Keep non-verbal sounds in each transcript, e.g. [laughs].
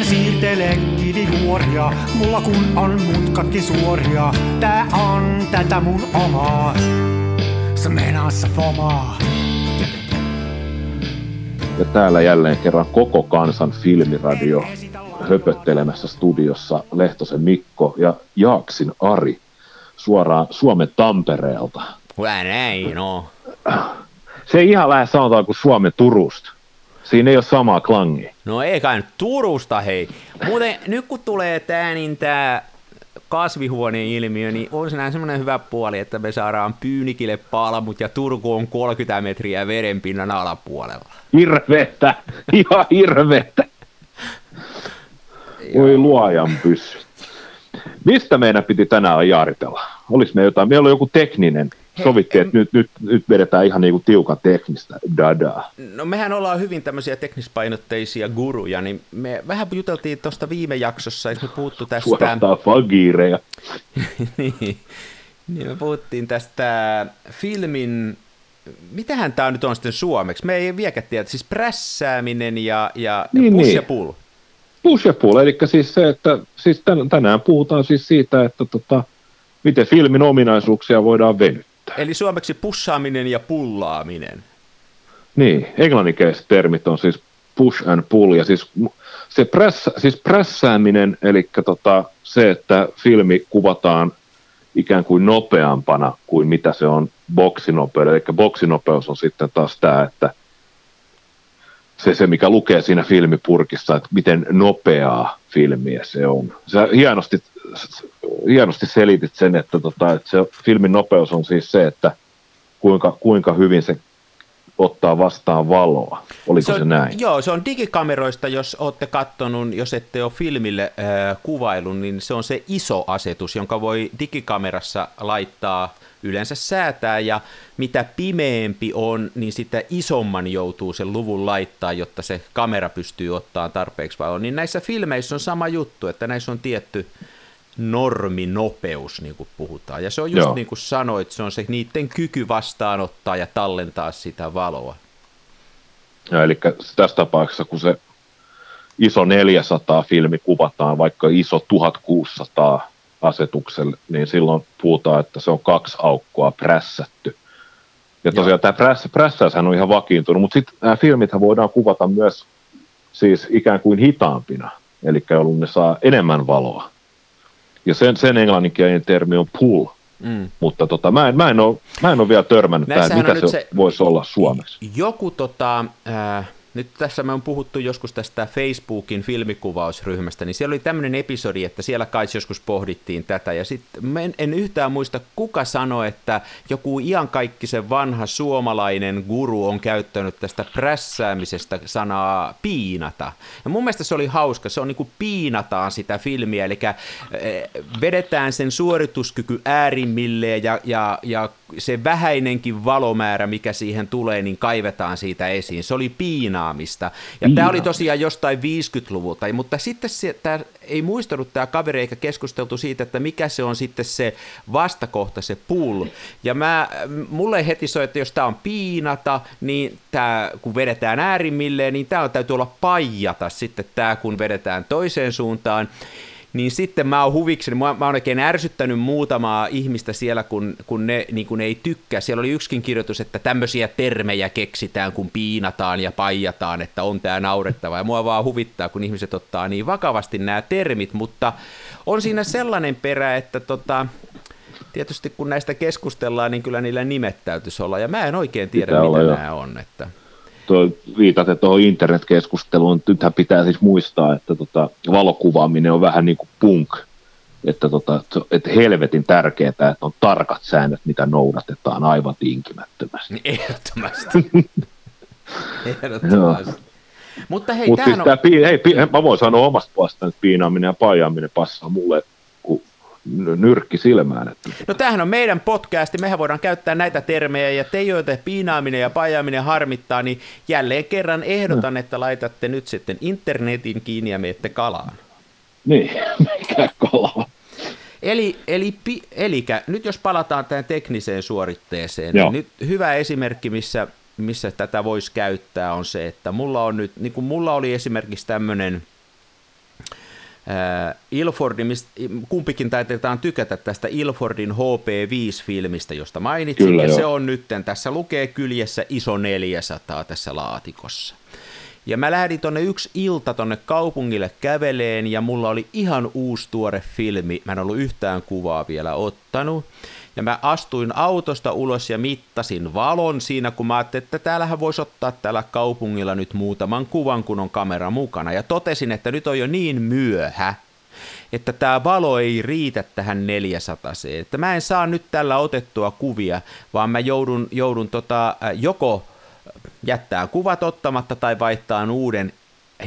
En siirtele kivijuoria, mulla kun on mutkatkin suoria. Tää on tätä mun omaa, se menassa fomaa. Ja täällä jälleen kerran koko kansan filmiradio höpöttelemässä studiossa Lehtosen Mikko ja Jaaksin Ari suoraan Suomen Tampereelta. Hyvä näin, no. Se ei ihan lähde sanotaan kuin Suomen Turusta. Siinä ei ole samaa klangia. No ei kai nyt Turusta, hei. Muuten nyt kun tulee tää, niin tää kasvihuoneen ilmiö, niin on siinä semmoinen hyvä puoli, että me saadaan Pyynikille palmut ja Turku on 30 metriä verenpinnan alapuolella. Hirvetä, ihan hirvetä. Voi luojan pyssy. Mistä meidän piti tänään jaaritella? Olis me jotain, meillä oli joku tekninen sovittiin, että nyt, nyt, nyt vedetään ihan niinku tiukan teknistä dadaa. No mehän ollaan hyvin tämmöisiä teknispainotteisia guruja, niin me vähän juteltiin tuosta viime jaksossa, että me puhuttu tästä... Suorastaan fagiireja. [laughs] niin, niin, me puhuttiin tästä filmin mitähän tämä nyt on sitten suomeksi? Me ei vieläkään tiedä, siis prässääminen ja, ja niin, push niin. ja pull. Push ja pull, eli siis se, että siis tänään puhutaan siis siitä, että tota, miten filmin ominaisuuksia voidaan venyttää. Eli suomeksi pussaaminen ja pullaaminen. Niin, englanninkieliset termit on siis push and pull, ja siis, se press, siis prässääminen, eli tota, se, että filmi kuvataan ikään kuin nopeampana kuin mitä se on boksinopeus. Eli boksinopeus on sitten taas tämä, että se, se, mikä lukee siinä filmipurkissa, että miten nopeaa filmiä se on. Sä hienosti, hienosti selitit sen, että, tota, että se filmin nopeus on siis se, että kuinka, kuinka hyvin se ottaa vastaan valoa. Oliko se, on, se näin? Joo, se on digikameroista, jos olette katsonut, jos ette ole filmille äh, kuvailun, niin se on se iso asetus, jonka voi digikamerassa laittaa yleensä säätää, ja mitä pimeämpi on, niin sitä isomman joutuu sen luvun laittaa, jotta se kamera pystyy ottaa tarpeeksi valoa. Niin näissä filmeissä on sama juttu, että näissä on tietty norminopeus, niin kuin puhutaan. Ja se on just Joo. niin kuin sanoit, se on se niiden kyky vastaanottaa ja tallentaa sitä valoa. Ja, eli tässä tapauksessa, kun se iso 400 filmi kuvataan vaikka iso 1600 asetukselle, niin silloin puhutaan, että se on kaksi aukkoa prässätty. Ja tosiaan Joo. tämä prässä, prässäyshän on ihan vakiintunut, mutta sitten nämä filmithän voidaan kuvata myös siis ikään kuin hitaampina, eli jolloin ne saa enemmän valoa. Ja sen, sen englanninkielinen termi on pull, Mm. Mutta tota, mä, en, mä, en ole, mä en ole vielä törmännyt tähän, mitä se, se voisi olla suomeksi. Joku tota, äh, nyt tässä me on puhuttu joskus tästä Facebookin filmikuvausryhmästä, niin siellä oli tämmöinen episodi, että siellä kai joskus pohdittiin tätä, ja sitten en, en yhtään muista, kuka sanoi, että joku iankaikkisen vanha suomalainen guru on käyttänyt tästä prässäämisestä sanaa piinata. Ja mun mielestä se oli hauska, se on niin kuin piinataan sitä filmiä, eli eh, vedetään sen suorituskyky äärimmilleen, ja, ja, ja se vähäinenkin valomäärä, mikä siihen tulee, niin kaivetaan siitä esiin. Se oli piinaamista. Ja Piina. tämä oli tosiaan jostain 50-luvulta, mutta sitten se, tämä ei muistanut tämä kaveri eikä keskusteltu siitä, että mikä se on sitten se vastakohta, se pull. Ja mä, mulle heti soi, että jos tämä on piinata, niin tämä, kun vedetään äärimmilleen, niin tämä täytyy olla paijata sitten tämä, kun vedetään toiseen suuntaan niin sitten mä oon huvikseni, mä, mä oon oikein ärsyttänyt muutamaa ihmistä siellä, kun, kun ne niin kun ei tykkää. Siellä oli yksikin kirjoitus, että tämmöisiä termejä keksitään, kun piinataan ja paijataan, että on tää naurettava. Ja mua vaan huvittaa, kun ihmiset ottaa niin vakavasti nämä termit, mutta on siinä sellainen perä, että tota, tietysti kun näistä keskustellaan, niin kyllä niillä nimet täytyisi olla. Ja mä en oikein tiedä, Pitää mitä nämä on. Että tuo, viitaten tuohon internetkeskusteluun, nythän pitää siis muistaa, että tota, valokuvaaminen on vähän niin kuin punk, että, tota, että helvetin tärkeää, että on tarkat säännöt, mitä noudatetaan aivan tinkimättömästi. Ehdottomasti. [laughs] Ehdottomasti. Mutta hei, Mut siis on... hei, mä voin sanoa omasta puolestani, että piinaaminen ja pajaaminen passaa mulle nyrkki silmään. Että... No tämähän on meidän podcasti, mehän voidaan käyttää näitä termejä, ja te, joita piinaaminen ja pajaaminen harmittaa, niin jälleen kerran ehdotan, no. että laitatte nyt sitten internetin kiinni ja menette kalaan. Niin, [laughs] mikä kalaan. Eli, eli, eli nyt jos palataan tähän tekniseen suoritteeseen, niin Joo. niin nyt hyvä esimerkki, missä, missä tätä voisi käyttää, on se, että mulla on nyt, niin kuin mulla oli esimerkiksi tämmöinen Ilfordin, kumpikin taitetaan tykätä tästä Ilfordin HP5-filmistä, josta mainitsin, Kyllä, ja joo. se on nyt, tässä lukee kyljessä iso 400 tässä laatikossa. Ja mä lähdin tonne yksi ilta tonne kaupungille käveleen ja mulla oli ihan uusi tuore filmi. Mä en ollut yhtään kuvaa vielä ottanut. Ja mä astuin autosta ulos ja mittasin valon siinä, kun mä ajattelin, että täällähän voisi ottaa täällä kaupungilla nyt muutaman kuvan, kun on kamera mukana. Ja totesin, että nyt on jo niin myöhä, että tämä valo ei riitä tähän 400 että mä en saa nyt tällä otettua kuvia, vaan mä joudun, joudun tota, joko jättää kuvat ottamatta tai vaihtaa uuden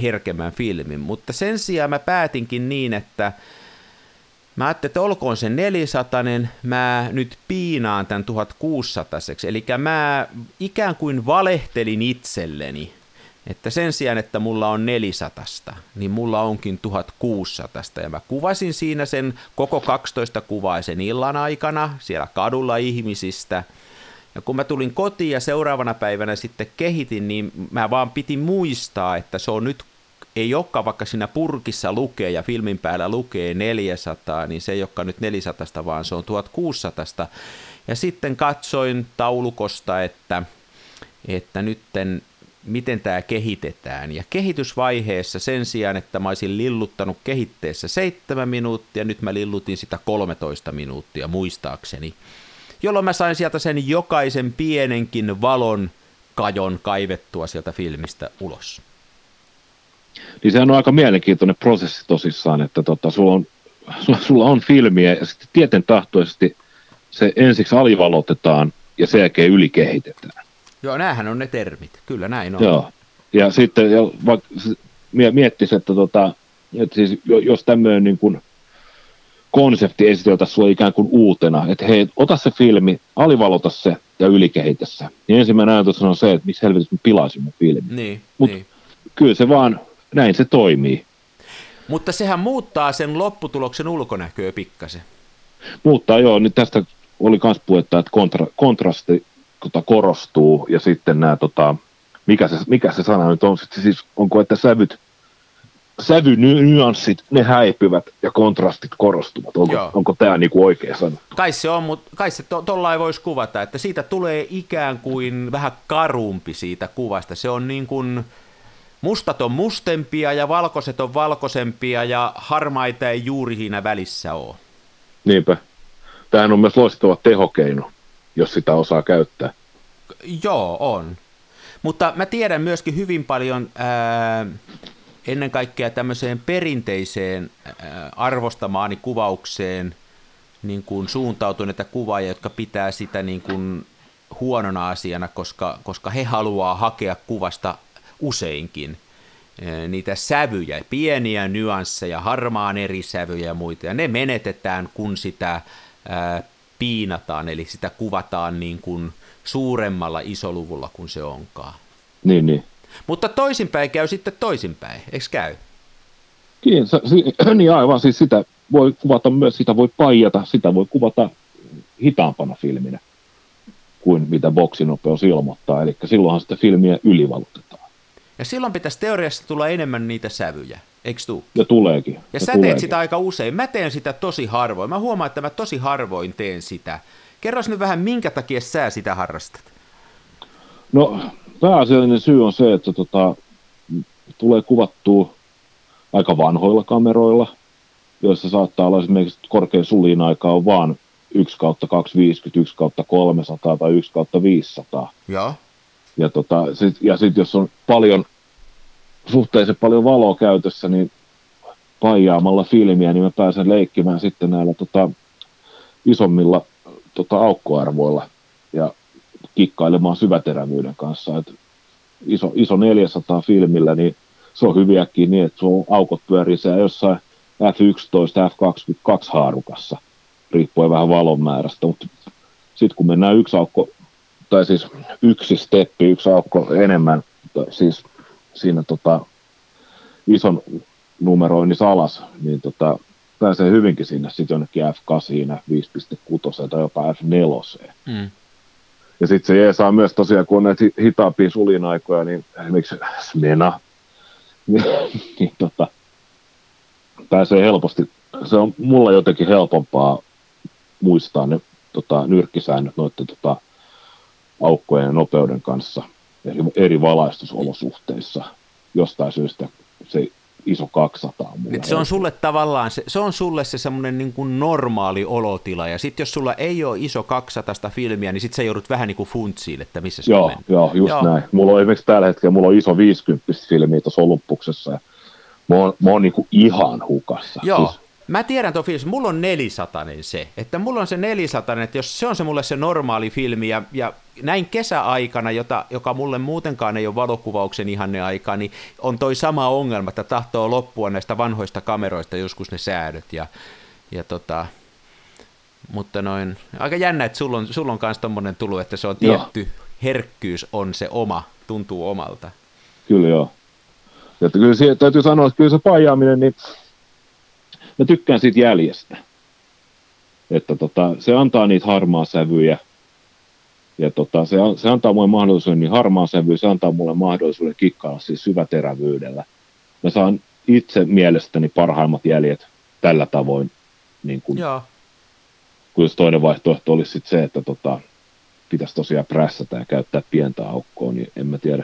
herkemmän filmin. Mutta sen sijaan mä päätinkin niin, että Mä ajattelin, että olkoon se 400, mä nyt piinaan tämän 1600, eli mä ikään kuin valehtelin itselleni, että sen sijaan, että mulla on 400, niin mulla onkin 1600, ja mä kuvasin siinä sen koko 12 kuvaisen illan aikana, siellä kadulla ihmisistä, ja kun mä tulin kotiin ja seuraavana päivänä sitten kehitin, niin mä vaan piti muistaa, että se on nyt ei olekaan vaikka siinä purkissa lukee ja filmin päällä lukee 400, niin se ei olekaan nyt 400, vaan se on 1600. Ja sitten katsoin taulukosta, että, että nytten miten tämä kehitetään. Ja kehitysvaiheessa sen sijaan, että mä olisin lilluttanut kehitteessä 7 minuuttia, nyt mä lillutin sitä 13 minuuttia muistaakseni, jolloin mä sain sieltä sen jokaisen pienenkin valon kajon kaivettua sieltä filmistä ulos niin sehän on aika mielenkiintoinen prosessi tosissaan, että tota, sulla, on, sulla, [laughs] sulla on filmiä ja sitten tieten tahtoisesti se ensiksi alivalotetaan ja sen jälkeen ylikehitetään. Joo, näähän on ne termit, kyllä näin on. Joo, ja sitten ja vaikka miettisi, että, tota, että siis, jos tämmöinen niin kuin konsepti esiteltäisiin sulle ikään kuin uutena, että hei, ota se filmi, alivalota se ja ylikehitä se. Niin ensimmäinen ajatus on se, että missä helvetissä mä pilaisin mun filmin. Niin, Mut niin. kyllä se vaan näin se toimii. Mutta sehän muuttaa sen lopputuloksen ulkonäköä pikkasen. Muuttaa joo, nyt tästä oli myös puhetta, että kontra, kontrasti tota, korostuu ja sitten nämä, tota, mikä, se, mikä se sana nyt on, sitten siis onko, että sävyt, sävynyanssit, ne häipyvät ja kontrastit korostuvat. Onko, onko tämä niinku oikea sana? Kai se on, mutta kai se to, voisi kuvata, että siitä tulee ikään kuin vähän karumpi siitä kuvasta. Se on niin kuin, Mustat on mustempia ja valkoiset on valkoisempia ja harmaita ei juuri siinä välissä ole. Niinpä. Tämähän on myös loistava tehokeino, jos sitä osaa käyttää. Joo, on. Mutta mä tiedän myöskin hyvin paljon ää, ennen kaikkea tämmöiseen perinteiseen ää, arvostamaani kuvaukseen niin kuin suuntautuneita kuvaajia, jotka pitää sitä niin kuin huonona asiana, koska, koska he haluaa hakea kuvasta useinkin niitä sävyjä, pieniä nyansseja, harmaan eri sävyjä ja muita, ja ne menetetään, kun sitä ää, piinataan, eli sitä kuvataan niin kuin suuremmalla isoluvulla kuin se onkaan. Niin, niin. Mutta toisinpäin käy sitten toisinpäin, eikö käy? Niin, [clears throat] niin aivan, siis sitä voi kuvata myös, sitä voi paijata, sitä voi kuvata hitaampana filminä kuin mitä boksinopeus ilmoittaa, eli silloinhan sitä filmiä ylivalutetaan. Ja silloin pitäisi teoriassa tulla enemmän niitä sävyjä, eikö tuu? Ja tuleekin. Ja, ja sä tuleekin. teet sitä aika usein. Mä teen sitä tosi harvoin. Mä huomaan, että mä tosi harvoin teen sitä. Kerros nyt vähän, minkä takia sä sitä harrastat? No, pääasiallinen syy on se, että tota, tulee kuvattua aika vanhoilla kameroilla, joissa saattaa olla esimerkiksi korkein sulin aika on vaan 1 kautta 250, 1 kautta 300 tai 1 kautta 500. Joo. Ja, tota, sit, ja sitten jos on paljon, suhteellisen paljon valoa käytössä, niin paijaamalla filmiä, niin mä pääsen leikkimään sitten näillä tota, isommilla tota, aukkoarvoilla ja kikkailemaan syväterävyyden kanssa. Et iso, iso 400 filmillä, niin se on hyviäkin niin, että sun aukot pyörii siellä jossain F11, F22 haarukassa, riippuen vähän valon määrästä, mutta sitten kun mennään yksi aukko tai siis yksi steppi, yksi aukko enemmän, siis siinä tota, ison numeroinnissa alas, niin tota, pääsee hyvinkin sinne sitten jonnekin F8, 5.6 tai jopa F4. Mm. Ja sitten se jeesaa myös tosiaan, kun on näitä hitaampia sulinaikoja, niin esimerkiksi Smena, [laughs] niin, niin tota, pääsee helposti, se on mulla jotenkin helpompaa muistaa ne tota, nyrkkisäännöt noiden tota, aukkojen ja nopeuden kanssa eri, eri valaistusolosuhteissa. Jostain syystä se iso 200 on mulle. se on sulle tavallaan, se, se on sulle se semmoinen niin kuin normaali olotila, ja sitten jos sulla ei ole iso 200 filmiä, niin sitten sä joudut vähän niin kuin funtsiin, että missä se joo, on Joo, just joo. näin. Mulla on esimerkiksi tällä hetkellä, mulla on iso 50 filmiä tuossa olumpuksessa, ja mä oon, mä oon niin kuin ihan hukassa. Joo, siis Mä tiedän tuon filmin, mulla on nelisatainen se, että mulla on se nelisatainen, että jos se on se mulle se normaali filmi ja, ja näin kesäaikana, jota, joka mulle muutenkaan ei ole valokuvauksen ihanne aika, niin on toi sama ongelma, että tahtoo loppua näistä vanhoista kameroista joskus ne säädöt ja, ja tota, mutta noin, aika jännä, että sulla on, sulla on kanssa tommonen tullut, että se on tietty joo. herkkyys on se oma, tuntuu omalta. Kyllä joo. Ja kyllä se, täytyy sanoa, että kyllä se pajaaminen, niin mä tykkään siitä jäljestä. Että tota, se antaa niitä harmaa sävyjä, ja tota, se, se, antaa mulle mahdollisuuden niin harmaa sävy, se antaa mulle mahdollisuuden kikkailla siis syväterävyydellä. Mä saan itse mielestäni parhaimmat jäljet tällä tavoin, niin kun, Joo. kun jos toinen vaihtoehto olisi sit se, että tota, pitäisi tosiaan prässätä ja käyttää pientä aukkoa, niin en mä tiedä,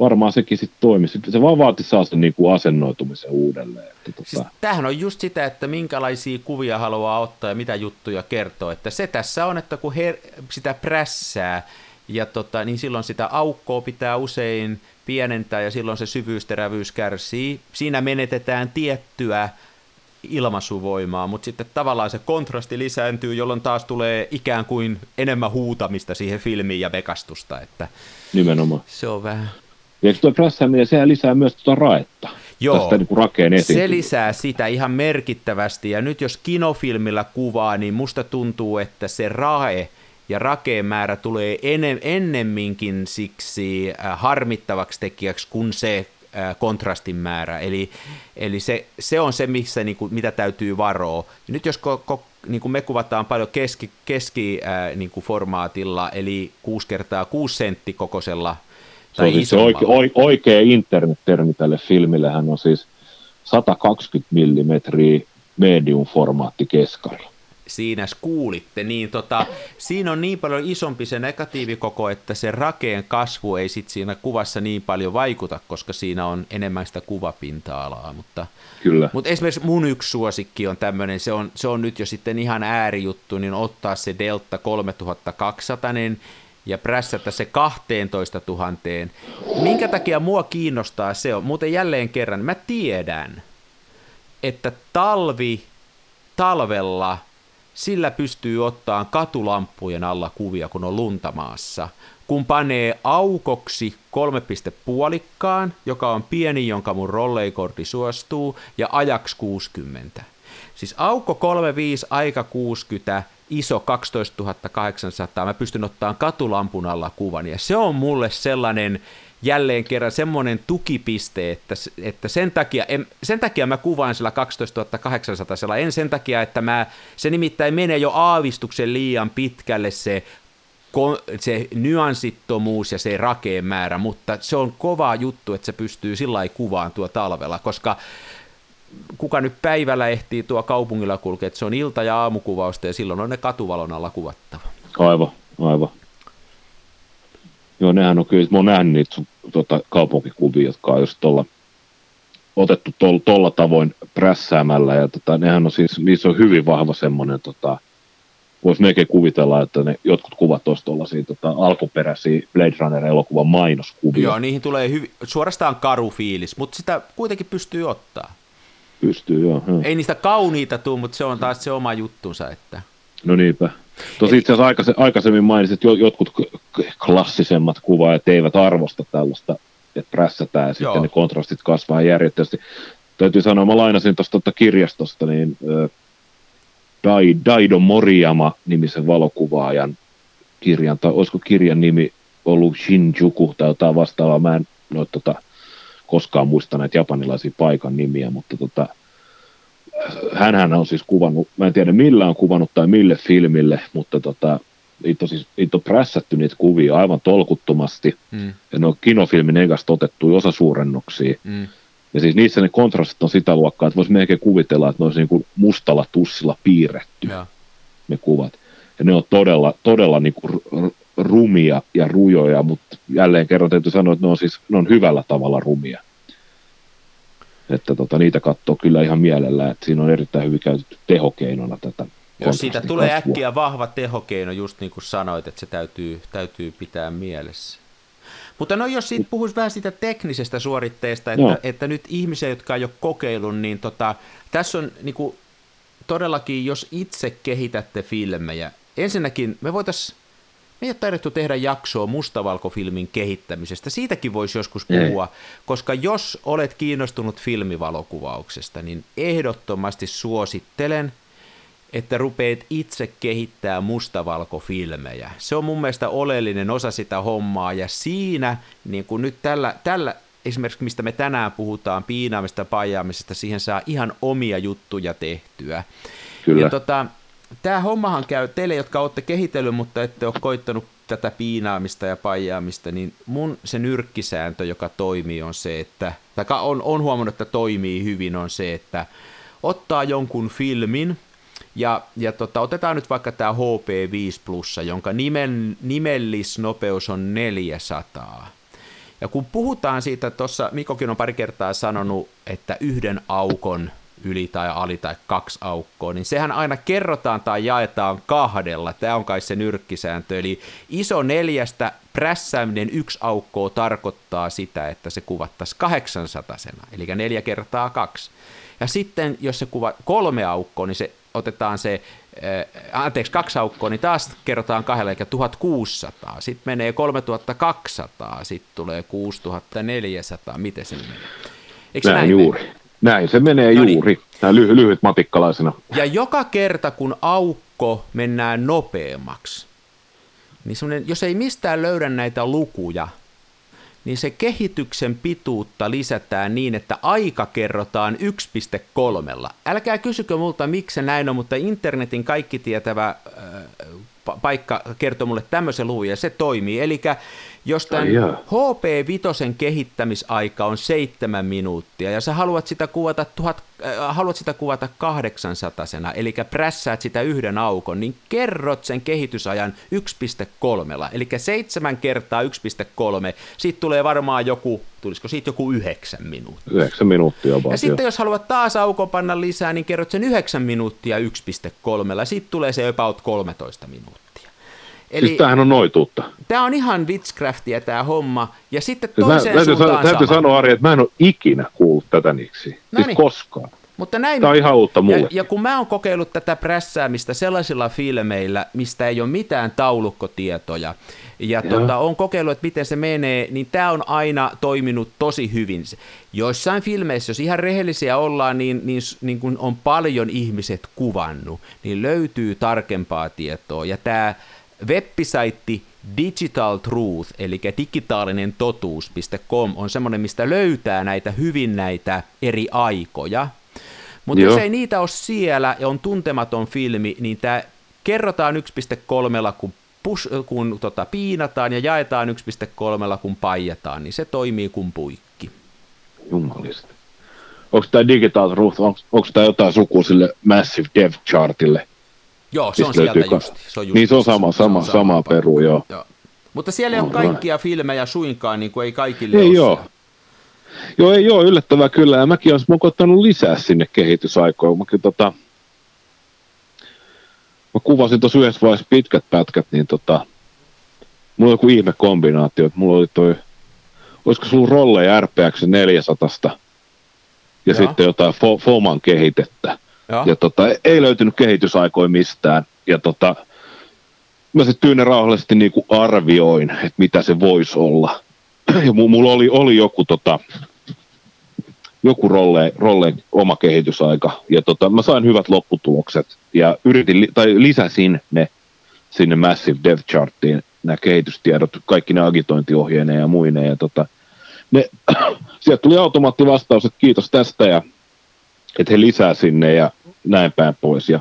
varmaan sekin sitten toimisi. Se vaan vaati saa sen niin kuin asennoitumisen uudelleen. Että tota... siis tämähän on just sitä, että minkälaisia kuvia haluaa ottaa ja mitä juttuja kertoo. Että se tässä on, että kun her- sitä prässää, ja tota, niin silloin sitä aukkoa pitää usein pienentää ja silloin se syvyysterävyys kärsii. Siinä menetetään tiettyä ilmaisuvoimaa, mutta sitten tavallaan se kontrasti lisääntyy, jolloin taas tulee ikään kuin enemmän huutamista siihen filmiin ja vekastusta. Että Nimenomaan. Se on vähän... Ja tuo prässääminen, sehän lisää myös tuota raetta. Joo, tästä niin rakeen se lisää sitä ihan merkittävästi. Ja nyt jos kinofilmillä kuvaa, niin musta tuntuu, että se rae ja rakeen määrä tulee enem, ennemminkin siksi äh, harmittavaksi tekijäksi kuin se äh, kontrastin määrä. Eli, eli se, se on se, missä, niin kuin, mitä täytyy varoa. Ja nyt jos ko, ko, niin kuin me kuvataan paljon keski, keski äh, niin kuin formaatilla, eli 6 kertaa 6 sentti kokoisella se on siis se oike, oikea internet-termi tälle filmille, hän on siis 120 mm medium-formaatti keskari. Siinä kuulitte, niin tota, siinä on niin paljon isompi se negatiivikoko, että se rakeen kasvu ei sit siinä kuvassa niin paljon vaikuta, koska siinä on enemmän sitä kuvapinta-alaa. Mutta, Kyllä. mutta esimerkiksi mun yksi suosikki on tämmöinen, se on, se on nyt jo sitten ihan äärijuttu, niin ottaa se Delta 3200, niin ja prässätä se 12 000. Minkä takia mua kiinnostaa se on? Muuten jälleen kerran, mä tiedän, että talvi, talvella sillä pystyy ottaa katulampujen alla kuvia, kun on luntamaassa. Kun panee aukoksi kolme piste puolikkaan, joka on pieni, jonka mun rolleikortti suostuu, ja ajaks 60. Siis aukko 35, aika 60, iso 12 800, mä pystyn ottaa katulampun alla kuvan, ja se on mulle sellainen jälleen kerran semmoinen tukipiste, että, että sen, takia, en, sen takia mä kuvaan sillä 12 800, en sen takia, että mä, se nimittäin menee jo aavistuksen liian pitkälle se se nyanssittomuus ja se rakeen määrä, mutta se on kova juttu, että se pystyy sillä kuvaan tuo talvella, koska kuka nyt päivällä ehtii tuo kaupungilla kulkea, että se on ilta- ja aamukuvausta ja silloin on ne katuvalon alla kuvattava. Aivan, aivan. Joo, nehän on kyllä, mä oon nähnyt niitä tota, kaupunkikuvia, jotka on just tuolla otettu tuolla tavoin prässäämällä, ja tota, nehän on siis, niissä on hyvin vahva semmoinen, tota, voisi melkein kuvitella, että ne jotkut kuvat olisi tuollaisia tota, alkuperäisiä Blade Runner-elokuvan mainoskuvia. Joo, niihin tulee hyvi, suorastaan karu fiilis, mutta sitä kuitenkin pystyy ottaa. Pystyy, joo. joo. Ei niistä kauniita tule, mutta se on taas se oma juttunsa. Että... No niinpä. Tosi itse asiassa aikaisemmin mainitsit, että jotkut klassisemmat kuvaajat eivät arvosta tällaista, että prässätään ja sitten Joo. ne kontrastit kasvaa järjettömästi. Täytyy sanoa, mä lainasin tuosta kirjastosta, niin Dai, Daido Moriyama nimisen valokuvaajan kirjan, tai olisiko kirjan nimi ollut Shinjuku tai jotain vastaavaa, mä en no, tota, koskaan muista näitä japanilaisia paikan nimiä, mutta tota, hänhän on siis kuvannut, mä en tiedä millä on kuvannut tai mille filmille, mutta tota, niitä on, siis, niitä on prässätty niitä kuvia aivan tolkuttomasti, mm. ja ne on kinofilmin egasta otettu osa suurennuksia, mm. Ja siis niissä ne kontrastit on sitä luokkaa, että voisi melkein kuvitella, että ne olisi niin kuin mustalla tussilla piirretty Ja. ne kuvat. Ja ne on todella, todella niin kuin rumia ja rujoja, mutta jälleen kerran täytyy sanoa, että ne on siis ne on hyvällä tavalla rumia. Että tota, niitä katsoo kyllä ihan mielellään, että siinä on erittäin hyvin käytetty tehokeinona tätä Jos siitä tulee kasvua. äkkiä vahva tehokeino, just niin kuin sanoit, että se täytyy, täytyy pitää mielessä. Mutta no jos siitä puhuisi vähän siitä teknisestä suoritteesta, että, Joo. että nyt ihmisiä, jotka ei ole kokeillut, niin tota, tässä on niin kuin, todellakin, jos itse kehitätte filmejä, ensinnäkin me voitaisiin, me ei ole taidettu tehdä jaksoa mustavalkofilmin kehittämisestä. Siitäkin voisi joskus puhua, koska jos olet kiinnostunut filmivalokuvauksesta, niin ehdottomasti suosittelen, että rupeat itse kehittää mustavalkofilmejä. Se on mun mielestä oleellinen osa sitä hommaa, ja siinä, niin kuin nyt tällä, tällä esimerkiksi mistä me tänään puhutaan, piinaamista ja pajaamisesta, siihen saa ihan omia juttuja tehtyä. Kyllä. Ja tota, tämä hommahan käy teille, jotka olette kehitellyt, mutta ette ole koittanut tätä piinaamista ja paijaamista, niin mun se nyrkkisääntö, joka toimii, on se, että, tai on, on huomannut, että toimii hyvin, on se, että ottaa jonkun filmin, ja, ja tota, otetaan nyt vaikka tämä HP5 Plus, jonka nimen, nimellisnopeus on 400. Ja kun puhutaan siitä, tuossa Mikokin on pari kertaa sanonut, että yhden aukon yli tai ali tai kaksi aukkoa, niin sehän aina kerrotaan tai jaetaan kahdella. Tämä on kai se nyrkkisääntö. Eli iso neljästä prässääminen yksi aukkoa tarkoittaa sitä, että se kuvattaisiin 800 eli neljä kertaa kaksi. Ja sitten jos se kuva kolme aukkoa, niin se otetaan se, äh, anteeksi, kaksi aukkoa, niin taas kerrotaan kahdella, eli 1600. Sitten menee 3200, sitten tulee 6400. Miten se menee? Eikö se Näin mene? Näin se menee No niin. juuri. Näin ly- lyhyt matikkalaisena. Ja joka kerta, kun aukko mennään nopeammaksi, niin jos ei mistään löydä näitä lukuja, niin se kehityksen pituutta lisätään niin, että aika kerrotaan 1.3. Älkää kysykö multa, miksi se näin on, mutta internetin kaikki tietävä äh, pa- paikka kertoo mulle tämmöisen luvun, ja se toimii. Eli jos tämän Ai jaa. HP-vitosen kehittämisaika on seitsemän minuuttia, ja sä haluat sitä kuvata, tuhat, äh, haluat sitä kuvata 800 eli prässäät sitä yhden aukon, niin kerrot sen kehitysajan 1.3, eli 7 kertaa 1.3, siitä tulee varmaan joku, tulisiko siitä joku 9 minuuttia. Yhdeksän minuuttia Ja vaan. sitten jos haluat taas aukon panna lisää, niin kerrot sen 9 minuuttia 1.3, ja sitten tulee se about 13 minuuttia. Eli Siis tämähän on noituutta. tämä on ihan Witchcraftia tämä homma, ja sitten Siis mä, toiseen täytyy, suuntaan täytyy sama. sanoa, Ari, että mä en ole ikinä kuullut tätä niksi. Siis Noniin. koskaan. Mutta näin, Tämä on ihan uutta ja, mulle. ja kun mä oon kokeillut tätä prässäämistä sellaisilla filmeillä, mistä ei ole mitään taulukkotietoja, ja Joo. tota, on kokeillut, että miten se menee, niin tämä on aina toiminut tosi hyvin. Joissain filmeissä, jos ihan rehellisiä ollaan, niin, niin, niin kun on paljon ihmiset kuvannut, niin löytyy tarkempaa tietoa. Ja tämä web-saitti Digital Truth, eli digitaalinen totuus.com on semmoinen, mistä löytää näitä hyvin näitä eri aikoja. Mutta jos ei niitä ole siellä ja on tuntematon filmi, niin tämä kerrotaan 1.3, kun, push, kun tota, piinataan ja jaetaan 1.3, kun paijataan, niin se toimii kuin puikki. Jumalista. Onko tämä Digital Truth, onko tämä jotain sukua sille Massive Dev Chartille? Joo, se on Mistä sieltä ka- Se on just Niin se on sama, sama, sama paikka. peru, joo. Joo. Mutta siellä ei ole Alright. kaikkia filmejä suinkaan, niin kuin ei kaikille Ei ole joo. Joo, ei ole yllättävää kyllä. Ja mäkin olisin koittanut lisää sinne kehitysaikoja. Mäkin tota, mä kuvasin tuossa yhdessä vaiheessa pitkät pätkät, niin tota, mulla oli joku ihme kombinaatio, että mulla oli toi, olisiko sulla rolleja RPX 400 ja Joo. sitten jotain Fo- Foman kehitettä. Joo. Ja tota, ei löytynyt kehitysaikoja mistään. Ja tota, mä sitten tyynen rauhallisesti niinku arvioin, että mitä se voisi olla. Ja mu- mulla oli, oli joku, tota, joku rolle, rolle oma kehitysaika. Ja tota, mä sain hyvät lopputulokset. Ja yritin, tai lisäsin ne sinne Massive Dev Charttiin, nämä kehitystiedot, kaikki ne agitointiohjeineen ja muineen. Ja tota, ne, [clears throat] sieltä tuli automaattivastaus, että kiitos tästä ja että he lisää sinne ja näin päin pois. Ja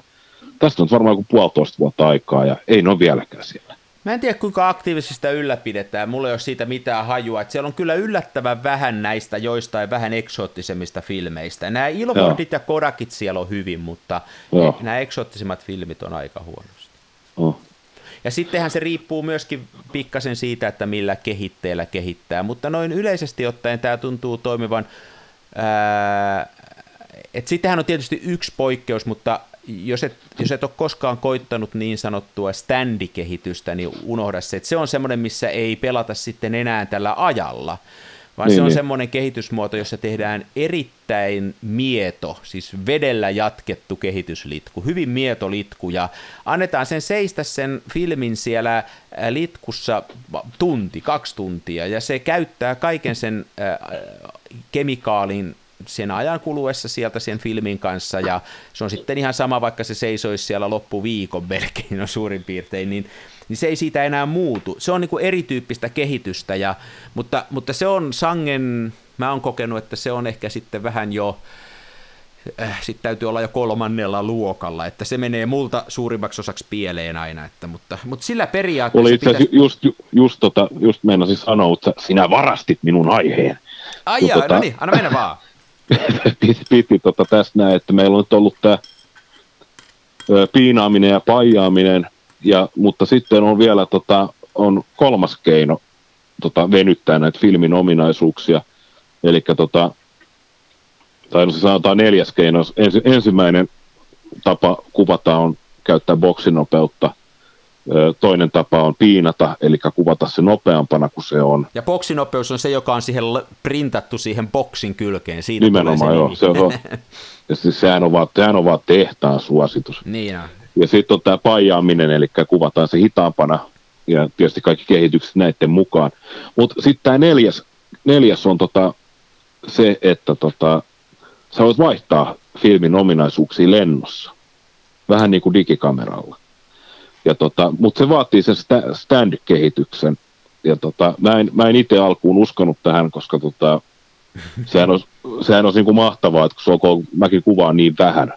tästä on varmaan joku puolitoista vuotta aikaa ja ei ne ole vieläkään siellä. Mä en tiedä, kuinka aktiivisesti sitä ylläpidetään. Mulla ei ole siitä mitään hajua. Että siellä on kyllä yllättävän vähän näistä joistain vähän eksoottisemmista filmeistä. Nämä Ilfordit ja Kodakit siellä on hyvin, mutta Joo. nämä eksoottisemmat filmit on aika huonosti. Oh. Ja sittenhän se riippuu myöskin pikkasen siitä, että millä kehitteellä kehittää. Mutta noin yleisesti ottaen tämä tuntuu toimivan... Ää, et sittenhän on tietysti yksi poikkeus, mutta jos et, jos et ole koskaan koittanut niin sanottua standikehitystä, niin unohda se, että se on semmoinen, missä ei pelata sitten enää tällä ajalla, vaan niin, se on niin. semmoinen kehitysmuoto, jossa tehdään erittäin mieto, siis vedellä jatkettu kehityslitku, hyvin mieto litku, ja annetaan sen seistä sen filmin siellä äh, litkussa tunti, kaksi tuntia, ja se käyttää kaiken sen äh, kemikaalin sen ajan kuluessa sieltä sen filmin kanssa, ja se on sitten ihan sama, vaikka se seisoisi siellä loppuviikon melkein no suurin piirtein, niin, niin se ei siitä enää muutu. Se on niin kuin erityyppistä kehitystä, ja, mutta, mutta se on sangen, mä oon kokenut, että se on ehkä sitten vähän jo, äh, sitten täytyy olla jo kolmannella luokalla, että se menee multa suurimmaksi osaksi pieleen aina, että, mutta, mutta sillä periaatteessa... Oli itse pitäisi... just, just, just, tota, just meinasin sanoa, että sinä varastit minun aiheen. Ai jaa, tota... no niin, anna mennä vaan. [laughs] piti, [laughs] piti tota tästä näin, että meillä on nyt ollut tämä piinaaminen ja paijaaminen, ja, mutta sitten on vielä tota, on kolmas keino tota, venyttää näitä filmin ominaisuuksia, eli tota, tai no se sanotaan neljäs keino. Ensi, ensimmäinen tapa kuvata on käyttää boksinopeutta, Toinen tapa on piinata, eli kuvata se nopeampana kuin se on. Ja boksinopeus on se, joka on siihen printattu siihen boksin kylkeen. Siitä Nimenomaan, joo. Se on, [laughs] ja siis sehän on vaan, sehän on vaan tehtaan suositus. Niin on. Ja sitten on tämä paijaaminen, eli kuvataan se hitaampana, ja tietysti kaikki kehitykset näiden mukaan. Mutta sitten tämä neljäs, neljäs on tota, se, että tota, sä voit vaihtaa filmin ominaisuuksia lennossa. Vähän niin kuin digikameralla. Ja tota, Mutta se vaatii sen stand-kehityksen. Ja tota, mä en, mä en itse alkuun uskonut tähän, koska tota, [laughs] sehän olisi, sehän olisi niin kuin mahtavaa, että kun sulla on, mäkin kuvaan niin vähän,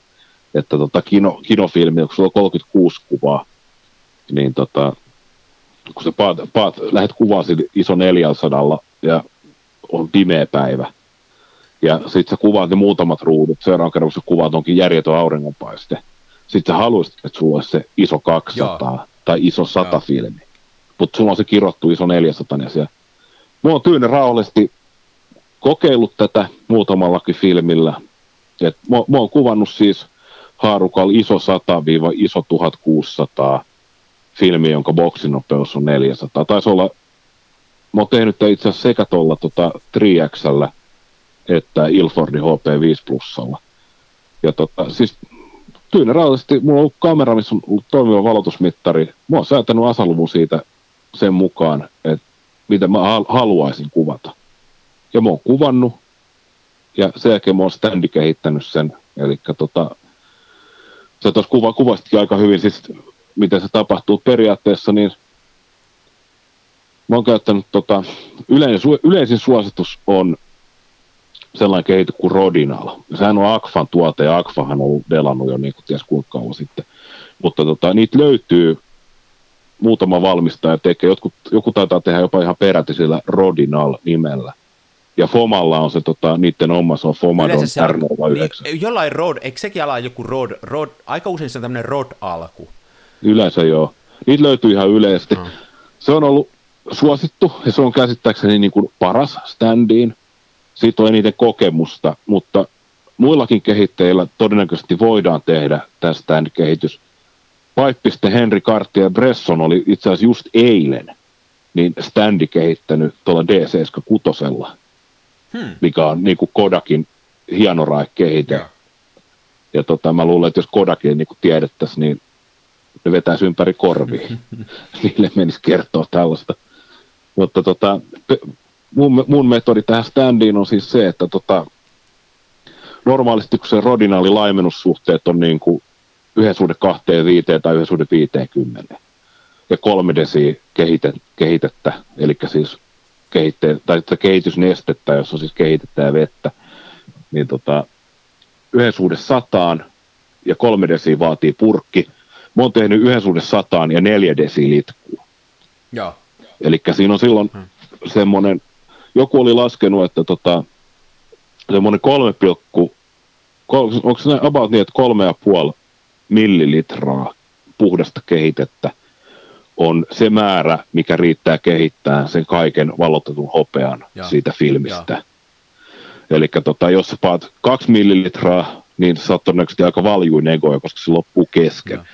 että tota, kino, kinofilmi, kun sulla on 36 kuvaa, niin tota, kun sä paat, paat, lähdet kuvaa iso 400 ja on pimeä päivä, ja sitten sä kuvaat ne muutamat ruudut, seuraavan kerran kun sä kuvaat onkin järjetön auringonpaiste, sitten sä haluaisit, että sulla olisi se iso 200 Joo. tai iso 100 Joo. filmi. Mutta sulla on se kirottu iso 400 ja siellä. Mä oon tyynen rauhallisesti kokeillut tätä muutamallakin filmillä. Et mä, mä oon kuvannut siis haarukalla iso 100-iso 1600 filmi, jonka boksinopeus on 400. Taisi olla, mä oon tehnyt itse asiassa sekä tuolla tota 3Xllä että Ilfordin HP5 plussalla. Ja tota, siis tyynäraallisesti mulla on ollut kamera, missä on ollut toimiva valotusmittari. Mä oon säätänyt asaluvun siitä sen mukaan, että mitä mä haluaisin kuvata. Ja mä oon kuvannut, ja sen jälkeen mä oon standi kehittänyt sen. Eli tota, sä tuossa kuva, kuvastitkin aika hyvin, siis miten se tapahtuu periaatteessa, niin mä oon käyttänyt tota, yleisin, yleisin suositus on sellainen kehity kuin Rodinal. Sehän on Akfan tuote ja Akfahan on delannut jo niin kuin ties kuinka kauan sitten. Mutta tota, niitä löytyy muutama valmistaja tekee. Jotkut, joku taitaa tehdä jopa ihan peräti sillä Rodinal-nimellä. Ja Fomalla on se tota, niiden oma, se on Fomadon R09. Niin, jollain Rod, eikö sekin ala joku Rod, Rod, aika usein se on tämmöinen Rod-alku. Yleensä joo. Niitä löytyy ihan yleisesti. Hmm. Se on ollut suosittu ja se on käsittääkseni niin kuin paras standiin siitä on eniten kokemusta, mutta muillakin kehittäjillä todennäköisesti voidaan tehdä tästä kehitys. Paippiste Henry Cartier Bresson oli itse asiassa just eilen niin standi kehittänyt tuolla D76, hmm. mikä on niin kuin Kodakin hieno kehite. Ja, ja tota, mä luulen, että jos Kodakin niin tiedettäisiin, niin ne vetäisi ympäri korviin. [laughs] Niille menisi kertoa tällaista. Mutta tota, mun, mun metodi tähän standiin on siis se, että tota, normaalisti kun se rodinaali laimennussuhteet on niin kuin yhden suhde kahteen viiteen tai yhden suhde viiteen kymmeneen. Ja kolme desi kehite, kehitettä, eli siis kehitte, tai kehitysnestettä, jos on siis kehitettä ja vettä, niin tota, yhden suhde sataan ja kolme desi vaatii purkki. Mä oon tehnyt yhden suhde sataan ja neljä desi litkuu. Joo. Eli siinä on silloin hmm. semmoinen, joku oli laskenut, että tota, semmoinen 3, onko se about niin, että kolme ja puoli millilitraa puhdasta kehitettä on se määrä, mikä riittää kehittää sen kaiken valotetun hopean ja. siitä filmistä. Eli tota, jos sä paat kaksi millilitraa, niin sä oot todennäköisesti aika valjuin egoja, koska se loppuu kesken. Ja.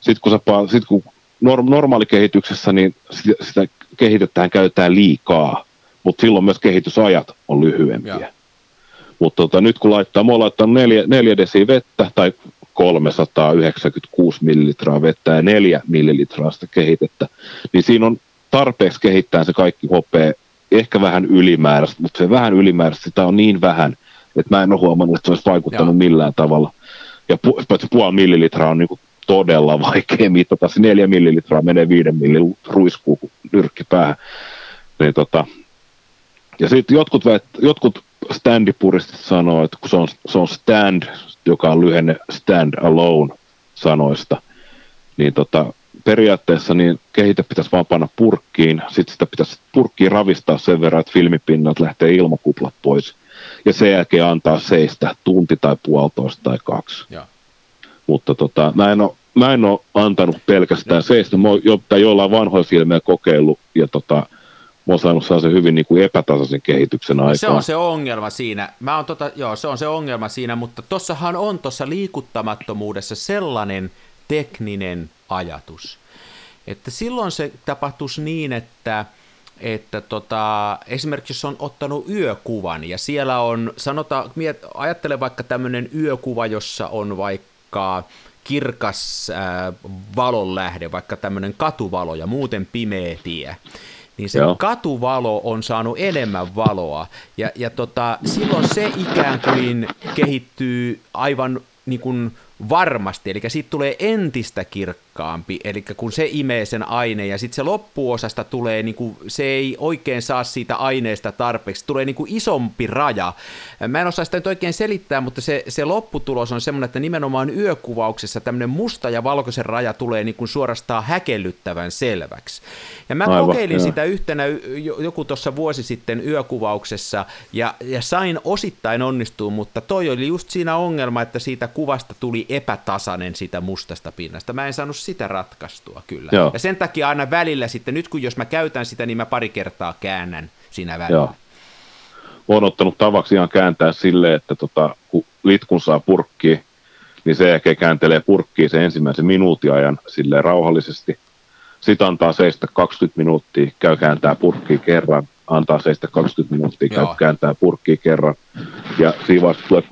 Sitten kun, sä paat, sit kun norm, normaalikehityksessä, niin sitä, sitä kehitetään käytetään liikaa, mutta silloin myös kehitysajat on lyhyempiä. Ja. Mutta tota, nyt kun laittaa, mä oon laittanut neljä, neljä desi vettä tai 396 millilitraa vettä ja neljä millilitraa sitä kehitettä, niin siinä on tarpeeksi kehittää se kaikki hopea, ehkä vähän ylimääräistä, mutta se vähän ylimääräistä, sitä on niin vähän, että mä en ole huomannut, että se olisi vaikuttanut Joo. millään tavalla. Ja pu- puoli millilitraa on niin kuin todella [laughs] vaikea mitata. Se neljä millilitraa menee viiden millin ruiskuu nyrkki päähän. Niin tota, ja sitten jotkut, jotkut standipuristit sanoo, että kun se on, se on stand, joka on lyhenne stand alone sanoista, niin tota, periaatteessa niin kehite pitäisi vaan panna purkkiin, sitten sitä pitäisi purkkiin ravistaa sen verran, että filmipinnat lähtee ilmakuplat pois, ja sen jälkeen antaa seistä tunti tai puolitoista tai kaksi. Ja. Mutta tota, mä, en ole, mä en ole antanut pelkästään seistä, mä oon jo, jollain vanhoja filmejä kokeillut, ja tota, oon saanut se hyvin niin kuin epätasaisen kehityksen aikaan. Se on se ongelma siinä. Mä oon tota, joo, se on se ongelma siinä, mutta tossahan on tuossa liikuttamattomuudessa sellainen tekninen ajatus, että silloin se tapahtuisi niin, että että tota, esimerkiksi jos on ottanut yökuvan ja siellä on, sanotaan, miet, ajattele vaikka tämmöinen yökuva, jossa on vaikka kirkas äh, valonlähde, vaikka tämmöinen katuvalo ja muuten pimeä tie, niin se Joo. katuvalo on saanut enemmän valoa. Ja, ja tota, silloin se ikään kuin kehittyy aivan niin kuin varmasti, eli siitä tulee entistä kirkkaampi, eli kun se imee sen aineen ja sitten se loppuosasta tulee, niin kuin, se ei oikein saa siitä aineesta tarpeeksi, tulee niin kuin isompi raja. Mä en osaa sitä nyt oikein selittää, mutta se, se lopputulos on semmoinen, että nimenomaan yökuvauksessa tämmöinen musta ja valkoisen raja tulee niin kuin suorastaan häkellyttävän selväksi. Ja mä Aivan, kokeilin joo. sitä yhtenä joku tuossa vuosi sitten yökuvauksessa ja, ja sain osittain onnistua, mutta toi oli just siinä ongelma, että siitä kuvasta tuli epätasainen siitä mustasta pinnasta. Mä en saanut sitä ratkaistua kyllä. Joo. Ja sen takia aina välillä sitten, nyt kun jos mä käytän sitä, niin mä pari kertaa käännän siinä välillä. Joo. Olen ottanut tavaksi ihan kääntää silleen, että tota, kun litkun saa purkkiin, niin se ehkä kääntelee purkkiin sen ensimmäisen minuutin ajan silleen rauhallisesti. Sitten antaa seistä 20 minuuttia, käy kääntää purkkiin kerran, antaa seistä 20 minuuttia, käy Joo. kääntää purkkiin kerran. Ja siinä vaiheessa tulee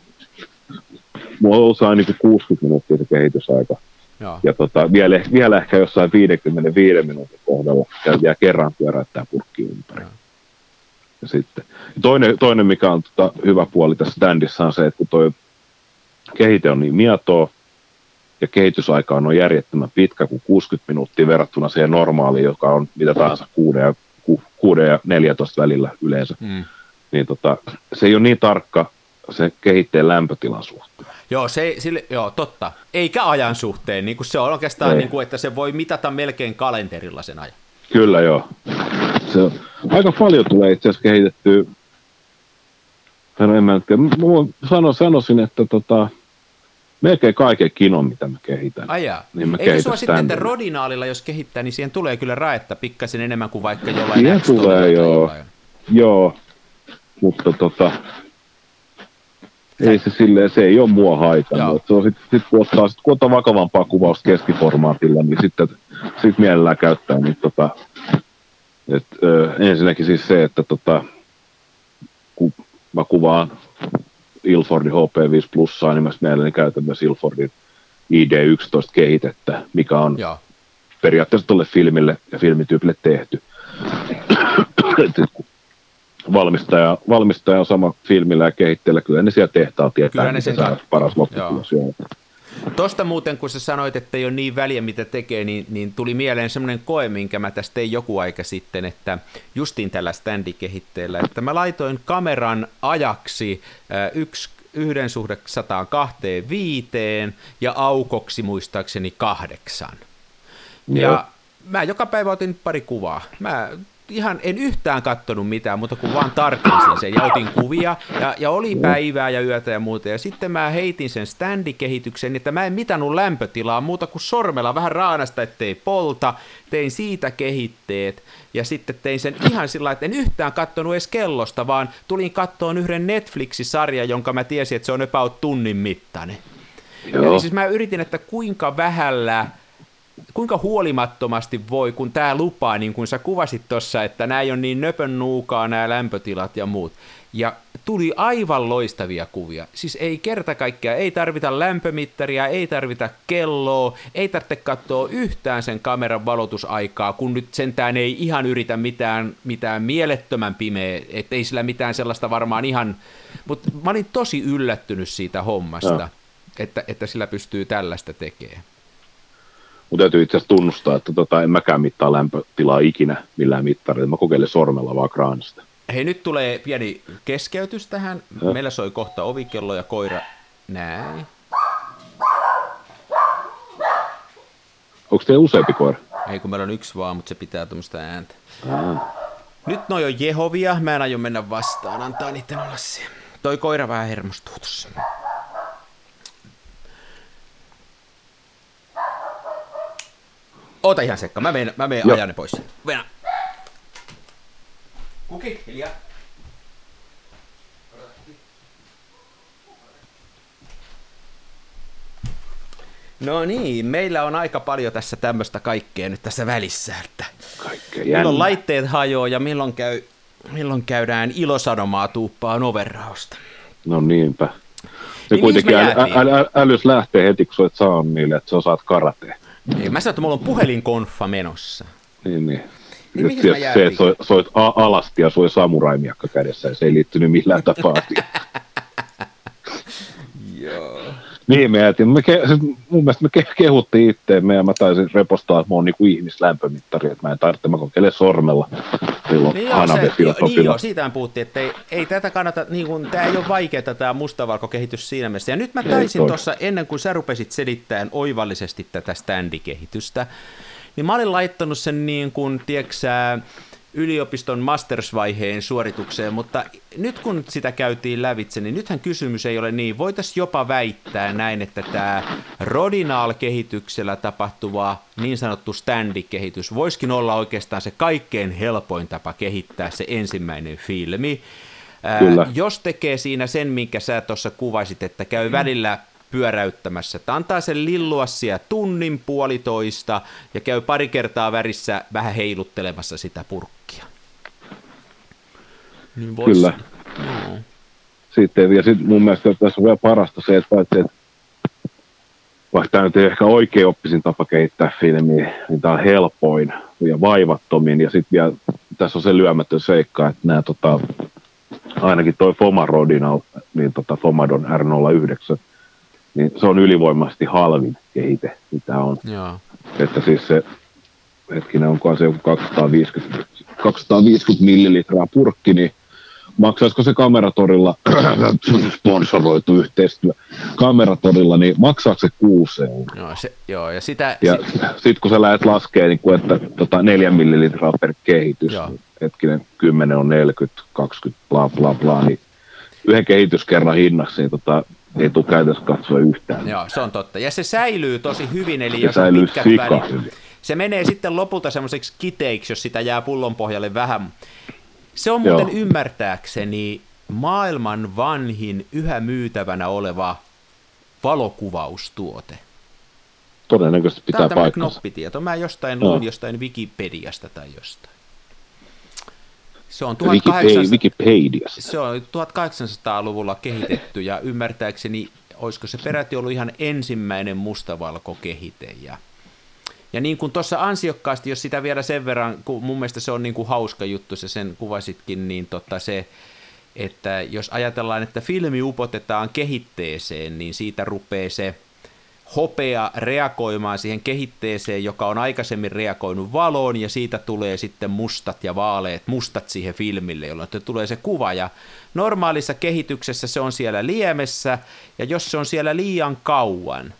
mulla on niin 60 minuuttia se kehitysaika. Joo. Ja tota, vielä, vielä ehkä jossain 55 minuutin kohdalla ja, ja kerran pyöräyttää purkki ympäri. Ja sitten. Toinen, toinen, mikä on tota, hyvä puoli tässä standissa on se, että kun toi kehite on niin mietoa, ja kehitysaika on järjettömän pitkä kuin 60 minuuttia verrattuna siihen normaaliin, joka on mitä tahansa 6 ja, 6 ja 14 välillä yleensä. Mm. Niin tota, se ei ole niin tarkka se kehitteen lämpötilan suhteen. Joo, se, sille, joo, totta. Eikä ajan suhteen, niin kuin se on oikeastaan, niin kuin, että se voi mitata melkein kalenterilla sen ajan. Kyllä, joo. Se on, aika paljon tulee itse asiassa kehitettyä. No, en mä sano, sanoisin, että tota, melkein kaiken kinon, mitä mä kehitän. Ajaa. Niin mä Eikö sua sitten, että rodinaalilla, jos kehittää, niin siihen tulee kyllä raetta pikkasen enemmän kuin vaikka jollain Siihen tulee, joo. Jollain. Joo, mutta tota, ei se silleen, se ei ole mua haitannut. Se on sit, sit, kun, ottaa, sit, kun ottaa vakavampaa kuvausta keskiformaatilla, niin sitten sit mielellään käyttää niin tota, et, ö, ensinnäkin siis se, että tota, kun mä kuvaan Ilfordin HP5 plussaa, niin mä mielelläni käytän myös Ilfordin ID11 kehitettä, mikä on Joo. periaatteessa tuolle filmille ja filmityypille tehty [clears throat] valmistaja, valmistaja on sama filmillä ja kehitteellä, kyllä ne siellä tehtaa tietää, kyllä ne sen saa paras lopputulos. Tuosta muuten, kun sä sanoit, että ei ole niin väliä, mitä tekee, niin, niin tuli mieleen semmoinen koe, minkä mä tästä tein joku aika sitten, että justiin tällä standikehitteellä, että mä laitoin kameran ajaksi äh, yksi yhden suhde 125 ja aukoksi muistaakseni kahdeksan. Ja mä joka päivä otin pari kuvaa. Mä ihan en yhtään kattonut mitään, mutta kun vaan tarkistin sen ja otin kuvia ja, ja oli päivää ja yötä ja muuta. Ja sitten mä heitin sen standikehityksen, että mä en mitannut lämpötilaa muuta kuin sormella vähän raanasta, ettei polta. Tein siitä kehitteet ja sitten tein sen ihan sillä että en yhtään kattonut edes kellosta, vaan tulin kattoon yhden Netflix-sarjan, jonka mä tiesin, että se on about tunnin mittainen. Joo. Eli siis mä yritin, että kuinka vähällä kuinka huolimattomasti voi, kun tämä lupaa, niin kuin sä kuvasit tuossa, että nämä ei ole niin nöpön nuukaa, nämä lämpötilat ja muut. Ja tuli aivan loistavia kuvia. Siis ei kerta kaikkea, ei tarvita lämpömittaria, ei tarvita kelloa, ei tarvitse katsoa yhtään sen kameran valotusaikaa, kun nyt sentään ei ihan yritä mitään, mitään mielettömän pimeä, ettei sillä mitään sellaista varmaan ihan... Mutta mä olin tosi yllättynyt siitä hommasta, että, että sillä pystyy tällaista tekemään. Mutta täytyy itse asiassa tunnustaa, että tota, en mäkään mittaa lämpötilaa ikinä millään mittarilla. Mä kokeilen sormella vaan kraanista. Hei, nyt tulee pieni keskeytys tähän. Ja. Meillä soi kohta ovikello ja koira. Näin. Onko teillä useampi koira? Ei, kun meillä on yksi vaan, mutta se pitää tuommoista ääntä. Aa. Nyt noi on Jehovia, mä en aio mennä vastaan, antaa niiden olla siellä. Toi koira vähän hermostuu tuossa. Ota ihan sekka, mä menen, mä menen ajan ne pois. Venä. Kuki, hiljaa. No niin, meillä on aika paljon tässä tämmöistä kaikkea nyt tässä välissä, että Kaikkea milloin laitteet hajoaa ja milloin, käy, milloin käydään ilosanomaa tuuppaan overrausta. No niinpä. Se niin kuitenkin äly, äly, äly, älys lähtee heti, kun sä saa niille, että sä osaat karatea. Niin, mä sanoin, että mulla on puhelinkonfa menossa. Niin, niin. Niin Nyt se, se, että soit, soit alasti ja soi samuraimiakka kädessä, ja se ei liittynyt millään tapaa [laughs] Joo. Niin, me jäätiin. Me ke, siis mun mielestä me ke, kehuttiin itteemme ja mä taisin repostaa, että mä oon niinku ihmislämpömittari, että mä en tarvitse, mä kokeilen sormella silloin niin se, jo, niin joo, siitä puhuttiin, että ei, ei tätä kannata, niin kuin, tämä ei ole vaikeaa tämä mustavalkokehitys siinä mielessä. Ja nyt mä taisin tuossa, ennen kuin sä rupesit selittämään oivallisesti tätä standikehitystä, niin mä olin laittanut sen niin kuin, tiedätkö yliopiston mastersvaiheen suoritukseen, mutta nyt kun sitä käytiin lävitse, niin nythän kysymys ei ole niin. Voitaisiin jopa väittää näin, että tämä Rodinal-kehityksellä tapahtuva niin sanottu standikehitys voisikin olla oikeastaan se kaikkein helpoin tapa kehittää se ensimmäinen filmi. Ää, jos tekee siinä sen, minkä sä tuossa kuvasit, että käy välillä pyöräyttämässä. Että antaa sen lillua siellä tunnin puolitoista ja käy pari kertaa värissä vähän heiluttelemassa sitä purkkia. Niin vois... Kyllä. No. Sitten, ja sitten mun mielestä tässä on vielä parasta se, että paitsi, että vaikka tämä nyt ei ehkä oikein oppisin tapa kehittää filmiä, niin tämä on helpoin ja vaivattomin. Ja sitten vielä tässä on se lyömätön seikka, että nämä tota, ainakin toi Fomarodin, niin tota Fomadon R09, niin se on ylivoimaisesti halvin kehite, mitä on. Joo. Että siis se, hetkinen, onko se joku 250, 250 millilitraa purkki, niin maksaisiko se kameratorilla, [clears throat] sponsoroitu yhteistyö, kameratorilla, niin maksaako se kuusi Joo, se, joo, ja sitä... Ja si- sitten kun sä lähdet laskemaan, niin kuin, että tota, neljä millilitraa per kehitys, joo. hetkinen, 10 on 40, 20, bla bla bla, niin yhden kehityskerran hinnaksi, niin tota, ei tule käytössä katsoa yhtään. Joo, se on totta. Ja se säilyy tosi hyvin, eli se jos on pitkät välit, se menee sitten lopulta semmoiseksi kiteiksi, jos sitä jää pullon pohjalle vähän. Se on muuten Joo. ymmärtääkseni maailman vanhin yhä myytävänä oleva valokuvaustuote. Todennäköisesti pitää Tämä on knoppitieto. Mä jostain luin jostain Wikipediasta tai jostain. Se on, 1800, Wikipediassa. se on 1800-luvulla kehitetty ja ymmärtääkseni, olisiko se peräti ollut ihan ensimmäinen mustavalkokehite. Ja, ja niin kuin tuossa ansiokkaasti, jos sitä vielä sen verran, kun mun mielestä se on niin kuin hauska juttu, se sen kuvasitkin, niin tota se, että jos ajatellaan, että filmi upotetaan kehitteeseen, niin siitä rupeaa se hopea reagoimaan siihen kehitteeseen, joka on aikaisemmin reagoinut valoon, ja siitä tulee sitten mustat ja vaaleet mustat siihen filmille, jolloin tulee se kuva. Ja normaalissa kehityksessä se on siellä liemessä, ja jos se on siellä liian kauan,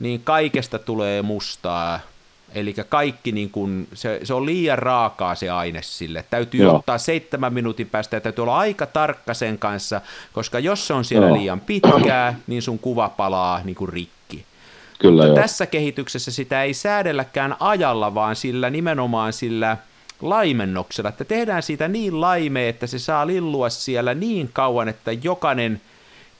niin kaikesta tulee mustaa, Eli kaikki, niin kun, se, se on liian raakaa se aine sille. Täytyy Joo. ottaa seitsemän minuutin päästä ja täytyy olla aika tarkka sen kanssa, koska jos se on siellä Joo. liian pitkää, niin sun kuva palaa niin kuin rikki. Kyllä Mutta joo. tässä kehityksessä sitä ei säädelläkään ajalla, vaan sillä nimenomaan sillä laimennoksella, että tehdään siitä niin laimea, että se saa lillua siellä niin kauan, että jokainen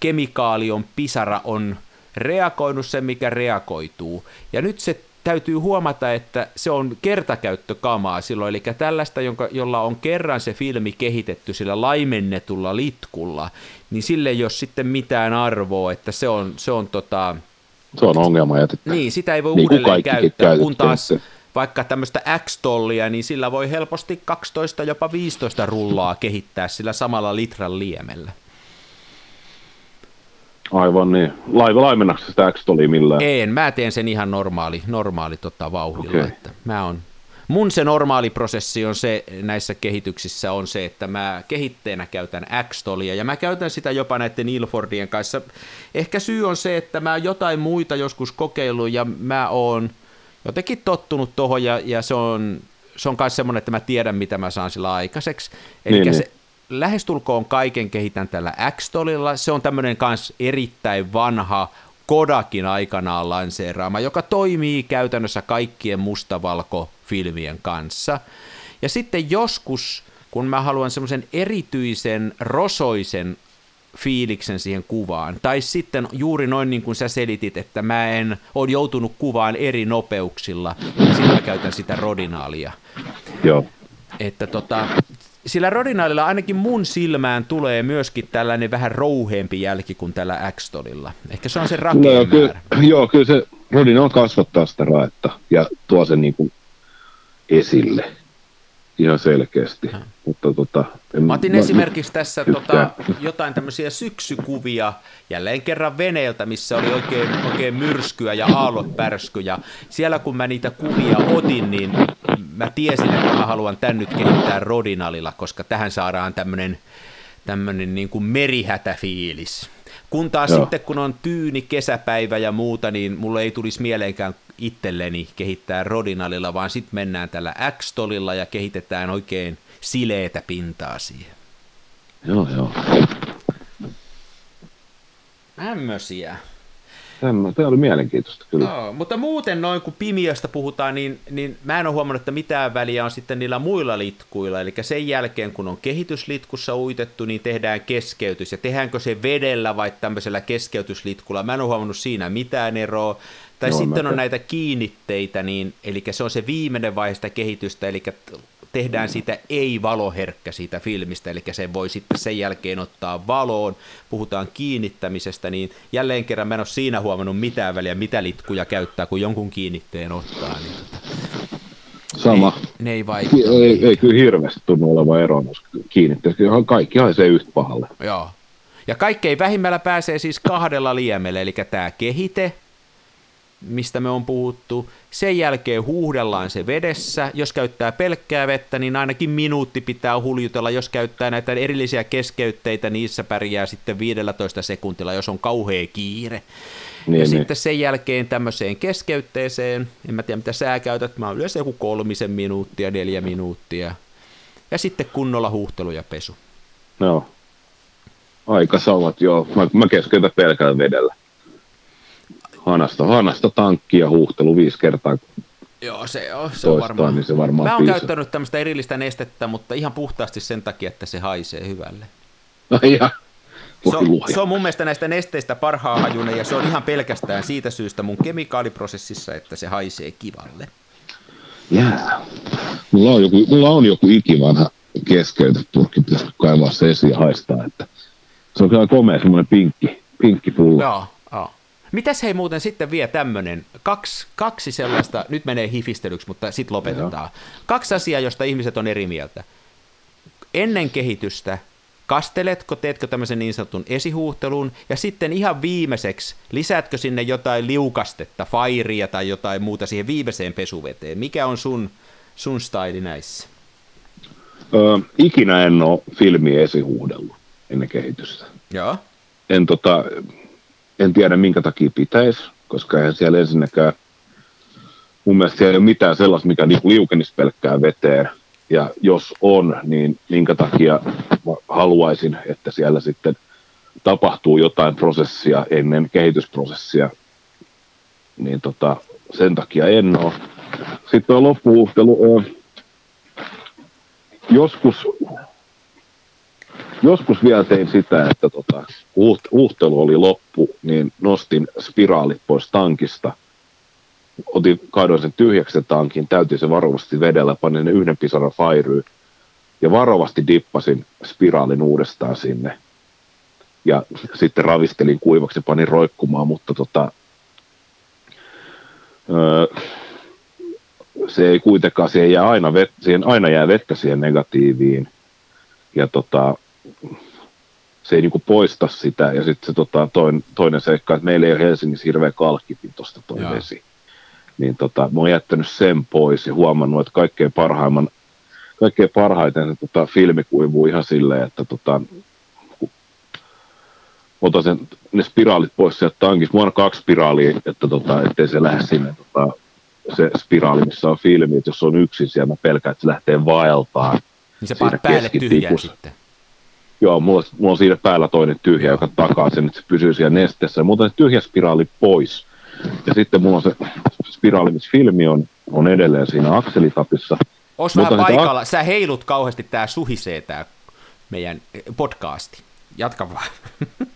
kemikaalion pisara on reagoinut sen, mikä reagoituu. Ja nyt se täytyy huomata, että se on kertakäyttökamaa silloin, eli tällaista, jonka, jolla on kerran se filmi kehitetty sillä laimennetulla litkulla, niin sille ei ole sitten mitään arvoa, että se on, se on tota, Se on ongelma jätettä. niin, sitä ei voi Niin uudelleen käyttää, kun taas vaikka tämmöistä X-tollia, niin sillä voi helposti 12, jopa 15 rullaa kehittää sillä samalla litran liemellä. Aivan niin. Laiva laimennaksa sitä x millään. En, mä teen sen ihan normaali, normaali tota, vauhdilla. Okei. Että mä on, mun se normaali prosessi on se näissä kehityksissä on se, että mä kehitteenä käytän X-tolia ja mä käytän sitä jopa näiden Ilfordien kanssa. Ehkä syy on se, että mä jotain muita joskus kokeillut ja mä oon jotenkin tottunut tohon ja, ja se on se on myös semmoinen, että mä tiedän, mitä mä saan sillä aikaiseksi. Eli Niin, se, niin. lähestulkoon kaiken kehitän tällä X-tolilla. Se on tämmöinen kans erittäin vanha Kodakin aikanaan lanseeraama, joka toimii käytännössä kaikkien mustavalkofilmien kanssa. Ja sitten joskus, kun mä haluan semmoisen erityisen rosoisen fiiliksen siihen kuvaan. Tai sitten juuri noin niin kuin sä selitit, että mä en ole joutunut kuvaan eri nopeuksilla, niin sitten mä käytän sitä rodinaalia Joo. että tota, sillä rodinaalilla ainakin mun silmään tulee myöskin tällainen vähän rouheempi jälki kuin tällä Axtonilla. Ehkä se on se No, rakeen kyllä, joo, kyllä se Rodin on kasvattaa sitä raetta ja tuo sen niin kuin esille ihan selkeästi. Mutta tota, en, Mä otin mä- esimerkiksi tässä tota, jotain tämmöisiä syksykuvia, jälleen kerran veneeltä, missä oli oikein, oikein myrskyä ja aallotpärsky. Ja siellä kun mä niitä kuvia otin, niin mä tiesin, että mä haluan tän nyt kehittää Rodinalilla, koska tähän saadaan tämmöinen tämmöinen niin kuin merihätäfiilis. Kun taas Joo. sitten, kun on tyyni kesäpäivä ja muuta, niin mulle ei tulisi mieleenkään itselleni kehittää Rodinalilla, vaan sitten mennään tällä X-tolilla ja kehitetään oikein sileetä pintaa siihen. Joo, joo. Tämmöisiä. Tämä, oli mielenkiintoista kyllä. Joo, mutta muuten noin kun pimiöstä puhutaan, niin, niin mä en ole huomannut, että mitään väliä on sitten niillä muilla litkuilla. Eli sen jälkeen, kun on kehityslitkussa uitettu, niin tehdään keskeytys. Ja tehdäänkö se vedellä vai tämmöisellä keskeytyslitkulla? Mä en ole huomannut siinä mitään eroa. Tai Joo, sitten on näitä kiinnitteitä, niin, eli se on se viimeinen vaihe sitä kehitystä, eli tehdään siitä ei-valoherkkä siitä filmistä, eli se voi sitten sen jälkeen ottaa valoon, puhutaan kiinnittämisestä, niin jälleen kerran mä en ole siinä huomannut mitään väliä, mitä litkuja käyttää, kun jonkun kiinnitteen ottaa, niin tota, Sama. ei, ne ei vaikuta. Ei, ei, ei kyllä hirveästi tunnu olevan ero noissa kiinnitteissä. Kaikki haisee yhtä pahalle. Joo. Ja kaikkein vähimmällä pääsee siis kahdella liemellä, eli tämä kehite, mistä me on puhuttu. Sen jälkeen huuhdellaan se vedessä. Jos käyttää pelkkää vettä, niin ainakin minuutti pitää huljutella. Jos käyttää näitä erillisiä keskeytteitä, niissä pärjää sitten 15 sekuntilla, jos on kauhea kiire. Niin, ja niin. sitten sen jälkeen tämmöiseen keskeytteeseen, en mä tiedä mitä sä käytät, mä oon yleensä joku kolmisen minuuttia, neljä minuuttia. Ja sitten kunnolla huuhtelu ja pesu. Joo. Aika samat, joo. Mä, mä keskeytän pelkällä vedellä. Hanasta, hanasta tankki ja huuhtelu viisi kertaa. Joo, se on, se on Toistaan, varmaan. niin se varmaan Mä oon käyttänyt tämmöistä erillistä nestettä, mutta ihan puhtaasti sen takia, että se haisee hyvälle. Ai ja. Se on, se on mun mielestä näistä nesteistä parhaan hajunen ja se on ihan pelkästään siitä syystä mun kemikaaliprosessissa, että se haisee kivalle. Jää. Mulla on joku, mulla on joku ikivanha keskeytyspurkki, pitäisi kaivaa se esiin ja haistaa. Että se on kyllä komea semmoinen pinkki, pinkki pullo. Joo. Mitäs hei muuten sitten vie tämmönen, kaksi, kaksi sellaista, nyt menee hifistelyksi, mutta sitten lopetetaan. Kaksi asiaa, josta ihmiset on eri mieltä. Ennen kehitystä, kasteletko, teetkö tämmöisen niin sanotun esihuuhtelun, ja sitten ihan viimeiseksi, lisäätkö sinne jotain liukastetta, fairia tai jotain muuta siihen viimeiseen pesuveteen? Mikä on sun, sun staili näissä? Öö, ikinä en ole filmiä esihuudellut ennen kehitystä. Joo. En, tota, en tiedä minkä takia pitäisi, koska eihän siellä ensinnäkään mun mielestä siellä ei ole mitään sellaista, mikä niin liukenisi pelkkään veteen. Ja jos on, niin minkä takia haluaisin, että siellä sitten tapahtuu jotain prosessia ennen kehitysprosessia, niin tota, sen takia en ole. Sitten on. Joskus, joskus vielä tein sitä, että tota, kun oli loppu, niin nostin spiraalit pois tankista. Otin, kaadoin sen tyhjäksi tankin, täytin se varovasti vedellä, panin ne yhden pisaran fairyyn ja varovasti dippasin spiraalin uudestaan sinne. Ja sitten ravistelin kuivaksi ja panin roikkumaan, mutta tota, öö, se ei kuitenkaan, siihen, jää aina, vet, siihen aina jää vettä siihen negatiiviin. Ja tota, se ei niinku poista sitä. Ja sitten se tota, toin, toinen seikka, että meillä ei ole Helsingissä hirveä kalkkipitosta toi Jaa. vesi. Niin tota, mä oon jättänyt sen pois ja huomannut, että kaikkein parhaimman kaikkein parhaiten se tota, filmi kuivuu ihan silleen, että tota, otan sen, ne spiraalit pois sieltä tankista. Mulla on kaksi spiraalia, että tota, ettei se lähde sinne tota, se spiraali, missä on filmi, että jos on yksin siellä, mä pelkään, että se lähtee vaeltaan. Niin se päälle tyhjää sitten. Joo, mulla, mulla on siinä päällä toinen tyhjä, joka takaa sen, että se pysyy siellä nesteessä. Mutta se tyhjä spiraali pois. Ja sitten mulla on se spiraali, missä filmi on, on edelleen siinä akselitapissa. Ois vähän paikalla, ak- sä heilut kauheasti, tää suhisee tää meidän podcasti. Jatka vaan. [laughs]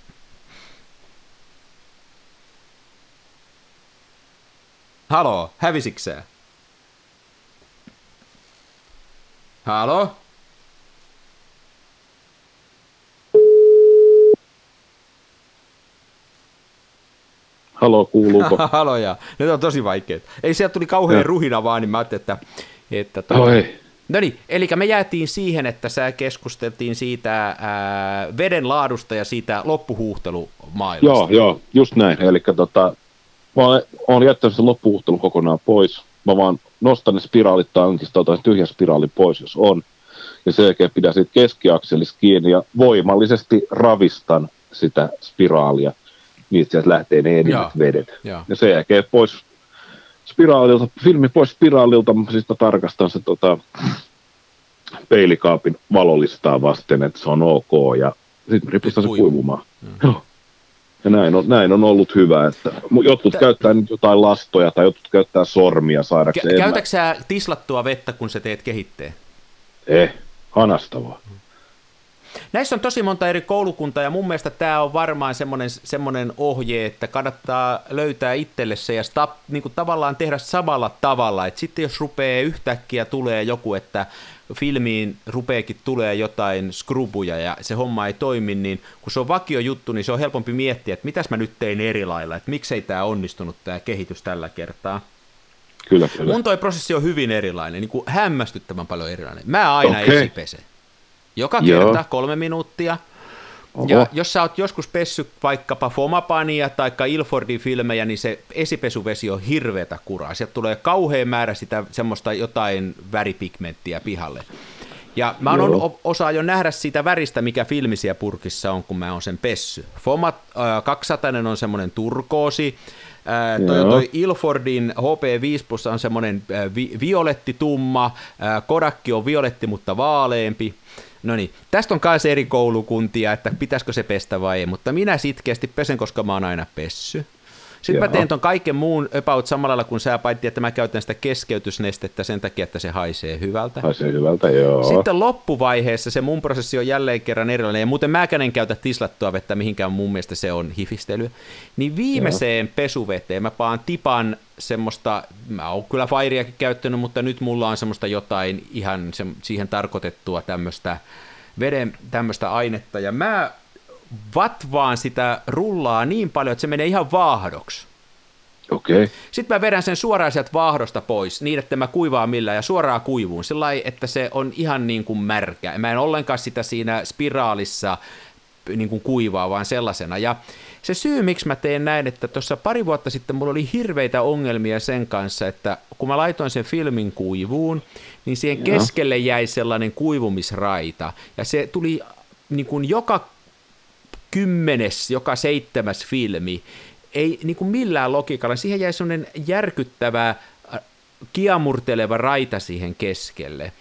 Halo, hävisiksää? Halo? Halo, kuuluuko? [laughs] Haloja. Nyt on tosi vaikeet. Ei, sieltä tuli kauhean ja. ruhina vaan, niin mä ajattelin, että... että tuota... ei. No niin, eli me jäätiin siihen, että sä keskusteltiin siitä ää, veden laadusta ja siitä loppuhuuhtelumaailmasta. Joo, joo, just näin. Eli tota, mä oon jättänyt sen loppuhuhtelun kokonaan pois. Mä vaan nostan ne spiraalit tankista, otan tyhjä spiraali pois, jos on. Ja sen jälkeen pidän siitä keskiakselista kiinni ja voimallisesti ravistan sitä spiraalia. Niin sieltä lähtee ne enimmät vedet. Ja. ja sen jälkeen pois spiraalilta, filmi pois spiraalilta, siis tarkastan se tota, peilikaapin valolistaa vasten, että se on ok, ja sitten ripustan se kuivumaan. Mm. Ja näin on, näin on ollut hyvä, että jotkut Tä... käyttää nyt jotain lastoja tai jotkut käyttää sormia saadakseen. Kä- käytätkö sä tislattua vettä, kun sä teet kehitteen? Eh, hanastavaa. Mm. Näissä on tosi monta eri koulukuntaa ja mun mielestä tämä on varmaan semmoinen, semmoinen ohje, että kannattaa löytää itselle se ja stop, niin kuin tavallaan tehdä samalla tavalla. Et sitten jos rupeaa yhtäkkiä tulee joku, että filmiin rupeekin tulee jotain skrubuja ja se homma ei toimi, niin kun se on vakio juttu, niin se on helpompi miettiä, että mitäs mä nyt tein eri lailla, että miksei tämä onnistunut tämä kehitys tällä kertaa. Kyllä, kyllä. Mun toi prosessi on hyvin erilainen, niin kuin hämmästyttävän paljon erilainen. Mä aina okay. esipesen. Joka Joo. kerta kolme minuuttia. Oho. Ja jos sä oot joskus pessy vaikkapa Fomapania tai Ilfordin filmejä, niin se esipesuvesi on hirveätä kuraa. Sieltä tulee kauhean määrä sitä semmoista jotain väripigmenttiä pihalle. Ja mä oon osaa jo nähdä siitä väristä, mikä filmisiä purkissa on, kun mä oon sen pessy. Fomat äh, 200 on semmoinen turkoosi, äh, toi, toi Ilfordin HP5 Plus on semmoinen äh, vi- violetti tumma, äh, Kodakki on violetti, mutta vaaleempi. No niin, tästä on myös eri koulukuntia, että pitäisikö se pestä vai ei, mutta minä sitkeästi pesen, koska mä oon aina pessy. Sitten Joo. mä teen ton kaiken muun about samalla lailla kuin sä paitsi, että mä käytän sitä keskeytysnestettä sen takia, että se haisee hyvältä. Haisee hyvältä, joo. Sitten loppuvaiheessa se mun prosessi on jälleen kerran erilainen, ja muuten mäkään en käytä tislattua vettä, mihinkään mun mielestä se on hifistely. Niin viimeiseen joo. pesuveteen mä paan tipan semmoista, mä oon kyllä Fireakin käyttänyt, mutta nyt mulla on semmoista jotain ihan se, siihen tarkoitettua tämmöistä veden tämmöistä ainetta, ja mä vatvaan sitä rullaa niin paljon, että se menee ihan vaahdoksi. Okei. Okay. Sitten mä vedän sen suoraan sieltä vaahdosta pois, niin että mä kuivaa millään ja suoraan kuivuun, sillä että se on ihan niin kuin märkä. Mä en ollenkaan sitä siinä spiraalissa niin kuin kuivaa, vaan sellaisena. Ja se syy, miksi mä teen näin, että tuossa pari vuotta sitten mulla oli hirveitä ongelmia sen kanssa, että kun mä laitoin sen filmin kuivuun, niin siihen keskelle jäi sellainen kuivumisraita, ja se tuli niin kuin joka kymmenes, joka seitsemäs filmi, ei niin kuin millään logiikalla, siihen jäi sellainen järkyttävä kiamurteleva raita siihen keskelle.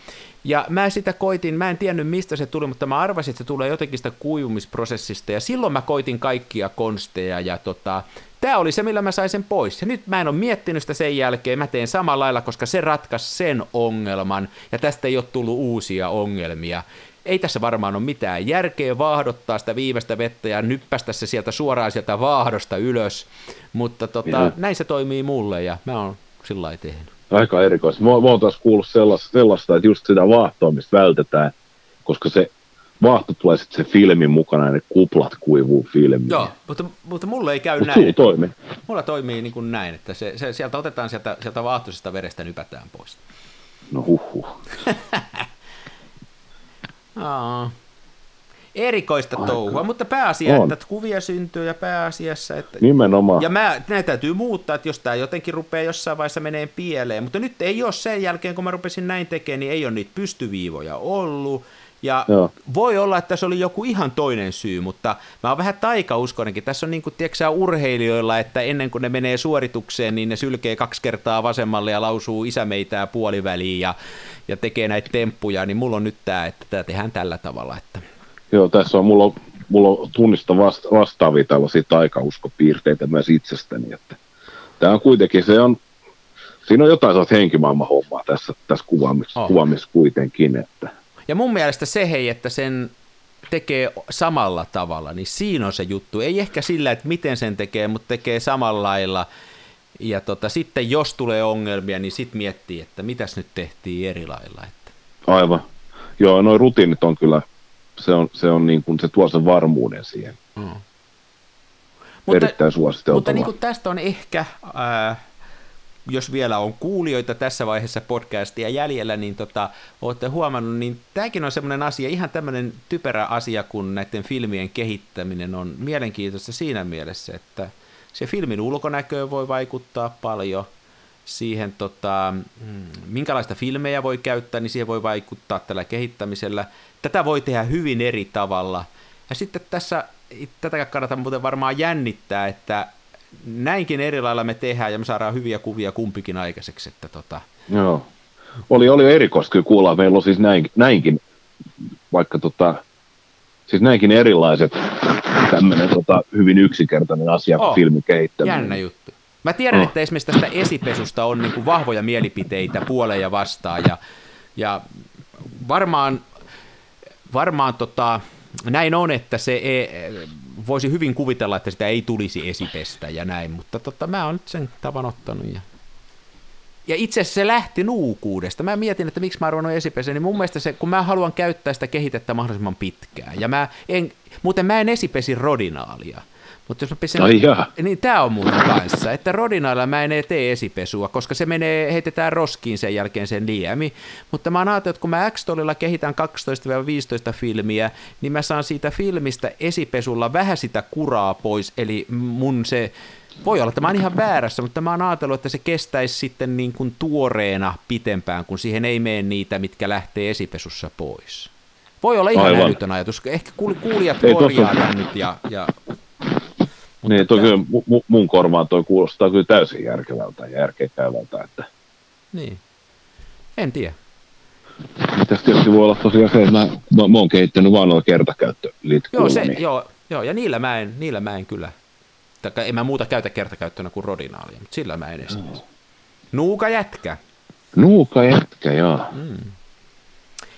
Ja mä sitä koitin, mä en tiennyt mistä se tuli, mutta mä arvasin, että se tulee jotenkin sitä kuivumisprosessista, ja silloin mä koitin kaikkia konsteja, ja tota, tämä oli se, millä mä sain sen pois. Ja nyt mä en ole miettinyt sitä sen jälkeen, mä teen samalla lailla, koska se ratkaisi sen ongelman, ja tästä ei ole tullut uusia ongelmia. Ei tässä varmaan ole mitään järkeä vaahdottaa sitä viimeistä vettä ja nyppästä se sieltä suoraan sieltä vaahdosta ylös, mutta tota, näin se toimii mulle, ja mä oon sillä lailla tehnyt aika erikoista. Mä, mä oon taas kuullut sellaista, sellaista, että just sitä vaahtoamista vältetään, koska se vaahto tulee sitten se filmin mukana ja ne kuplat kuivuu filmiin. Joo, mutta, mutta mulla ei käy Mut näin. toimii. Mulla toimii niin kuin näin, että se, se, sieltä otetaan sieltä, sieltä vaahtoisesta verestä nypätään pois. No huhhuh. [laughs] Aa. Erikoista Aika. touhua, mutta pääasia, on. että kuvia syntyy ja pääasiassa, että... Nimenomaan. Ja mä, näitä täytyy muuttaa, että jos tämä jotenkin rupeaa jossain vaiheessa menee pieleen, mutta nyt ei ole sen jälkeen, kun mä rupesin näin tekemään, niin ei ole niitä pystyviivoja ollut, ja Joo. voi olla, että se oli joku ihan toinen syy, mutta mä oon vähän taikauskonenkin. Tässä on niin kuin, tiedätkö, urheilijoilla, että ennen kuin ne menee suoritukseen, niin ne sylkee kaksi kertaa vasemmalle ja lausuu isämeitää puoliväliin ja, ja tekee näitä temppuja, niin mulla on nyt tämä, että tämä tehdään tällä tavalla. Että... Joo, tässä on, mulla on, mulla on tunnista vasta, vastaavia tällaisia taikauskopiirteitä myös itsestäni, että tämä on kuitenkin, se on, siinä on jotain sellaista henkimaailman hommaa tässä, tässä kuvaamisessa, oh. kuvaamisessa kuitenkin, että ja mun mielestä se hei, että sen tekee samalla tavalla, niin siinä on se juttu. Ei ehkä sillä, että miten sen tekee, mutta tekee samalla lailla. Ja tota, sitten jos tulee ongelmia, niin sitten miettii, että mitäs nyt tehtiin eri lailla. Että. Aivan. Joo, noin rutiinit on kyllä, se, on, se, on niin kuin, se tuo sen varmuuden siihen. Hmm. Erittäin suositeltavaa. Mutta niin kuin tästä on ehkä äh, jos vielä on kuulijoita tässä vaiheessa podcastia jäljellä, niin tota, olette huomannut, niin tämäkin on semmoinen asia, ihan tämmöinen typerä asia, kun näiden filmien kehittäminen on mielenkiintoista siinä mielessä, että se filmin ulkonäköön voi vaikuttaa paljon, siihen, tota, mm, minkälaista filmejä voi käyttää, niin siihen voi vaikuttaa tällä kehittämisellä. Tätä voi tehdä hyvin eri tavalla. Ja sitten tässä, tätä kannattaa muuten varmaan jännittää, että näinkin eri lailla me tehdään ja me saadaan hyviä kuvia kumpikin aikaiseksi. Että tota... Joo. Oli, oli erikoista kyllä kuulla, meillä on siis näin, näinkin, vaikka tota, siis näinkin erilaiset tämmöinen tota, hyvin yksinkertainen asia kuin oh, filmin kehittäminen. Jännä juttu. Mä tiedän, oh. että esimerkiksi tästä esipesusta on niin kuin vahvoja mielipiteitä puoleen ja vastaan ja, ja varmaan, varmaan tota, näin on, että se ei, voisi hyvin kuvitella, että sitä ei tulisi esipestä ja näin, mutta totta, mä oon nyt sen tavan ottanut. Ja, ja itse asiassa se lähti nuukuudesta. Mä mietin, että miksi mä arvonnut esipesä, niin mun mielestä se, kun mä haluan käyttää sitä kehitettä mahdollisimman pitkään, ja mä en, muuten mä en esipesi rodinaalia, mutta jos mä pesen, Ai niin tämä on muuten kanssa, että rodinailla mä en tee esipesua, koska se menee, heitetään roskiin sen jälkeen sen liemi. Mutta mä oon ajatellut, että kun mä x kehitän 12-15 filmiä, niin mä saan siitä filmistä esipesulla vähän sitä kuraa pois, eli mun se voi olla, että mä oon ihan väärässä, mutta mä oon ajatellut, että se kestäisi sitten niin kuin tuoreena pitempään, kun siihen ei mene niitä, mitkä lähtee esipesussa pois. Voi olla ihan Aivan. älytön ajatus. Ehkä kuulijat korjaa tämän nyt ja, ja mutta niin, toi kyllä mun korvaan toi kuulostaa kyllä täysin järkevältä ja järkekäyvältä. Että... Niin, en tiedä. Mitäs tietysti voi olla tosiaan se, että mä, mä, mä oon kehittänyt vaan noilla kertakäyttölitkuilla. Joo, se, niin... joo, joo, ja niillä mä en, niillä mä en kyllä, Taka, en mä muuta käytä kertakäyttönä kuin rodinaalia, mutta sillä mä en esimerkiksi. No. Nuuka jätkä. Nuuka jätkä, joo. Mm.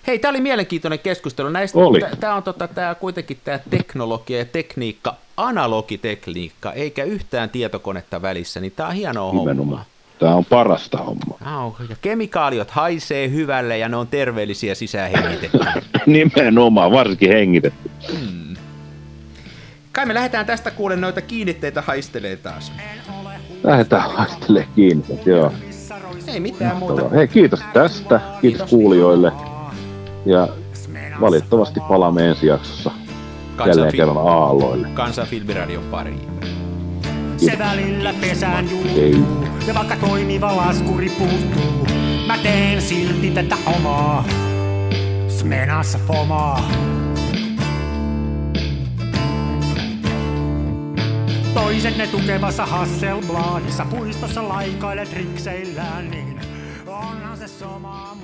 Hei, tämä oli mielenkiintoinen keskustelu. Näistä, Tämä on tota, tää, kuitenkin tämä teknologia ja tekniikka, analogitekniikka, eikä yhtään tietokonetta välissä, niin tämä on hienoa Nimenomaan. hommaa. Tämä on parasta hommaa. Oh, ja kemikaaliot haisee hyvälle ja ne on terveellisiä sisään [laughs] Nimenomaan, varsinkin hengitetty. Hmm. Kai me lähdetään tästä kuulen noita kiinnitteitä haistelee taas. Lähdetään haistelee kiinnitteitä, joo. Ei mitään muuta. Hei, kiitos tästä. Kiitos, kiitos kuulijoille. Ja valitettavasti palaamme ensi jaksossa jälleen kerran aalloille. Kansan filmiradion pariin. Se välillä pesään juuttuu, ja vaikka toimiva laskuri puuttuu, mä teen silti tätä omaa, smenassa fomaa. Toiset ne tukevassa Hasselbladissa puistossa laikailet rikseillään niin se sama,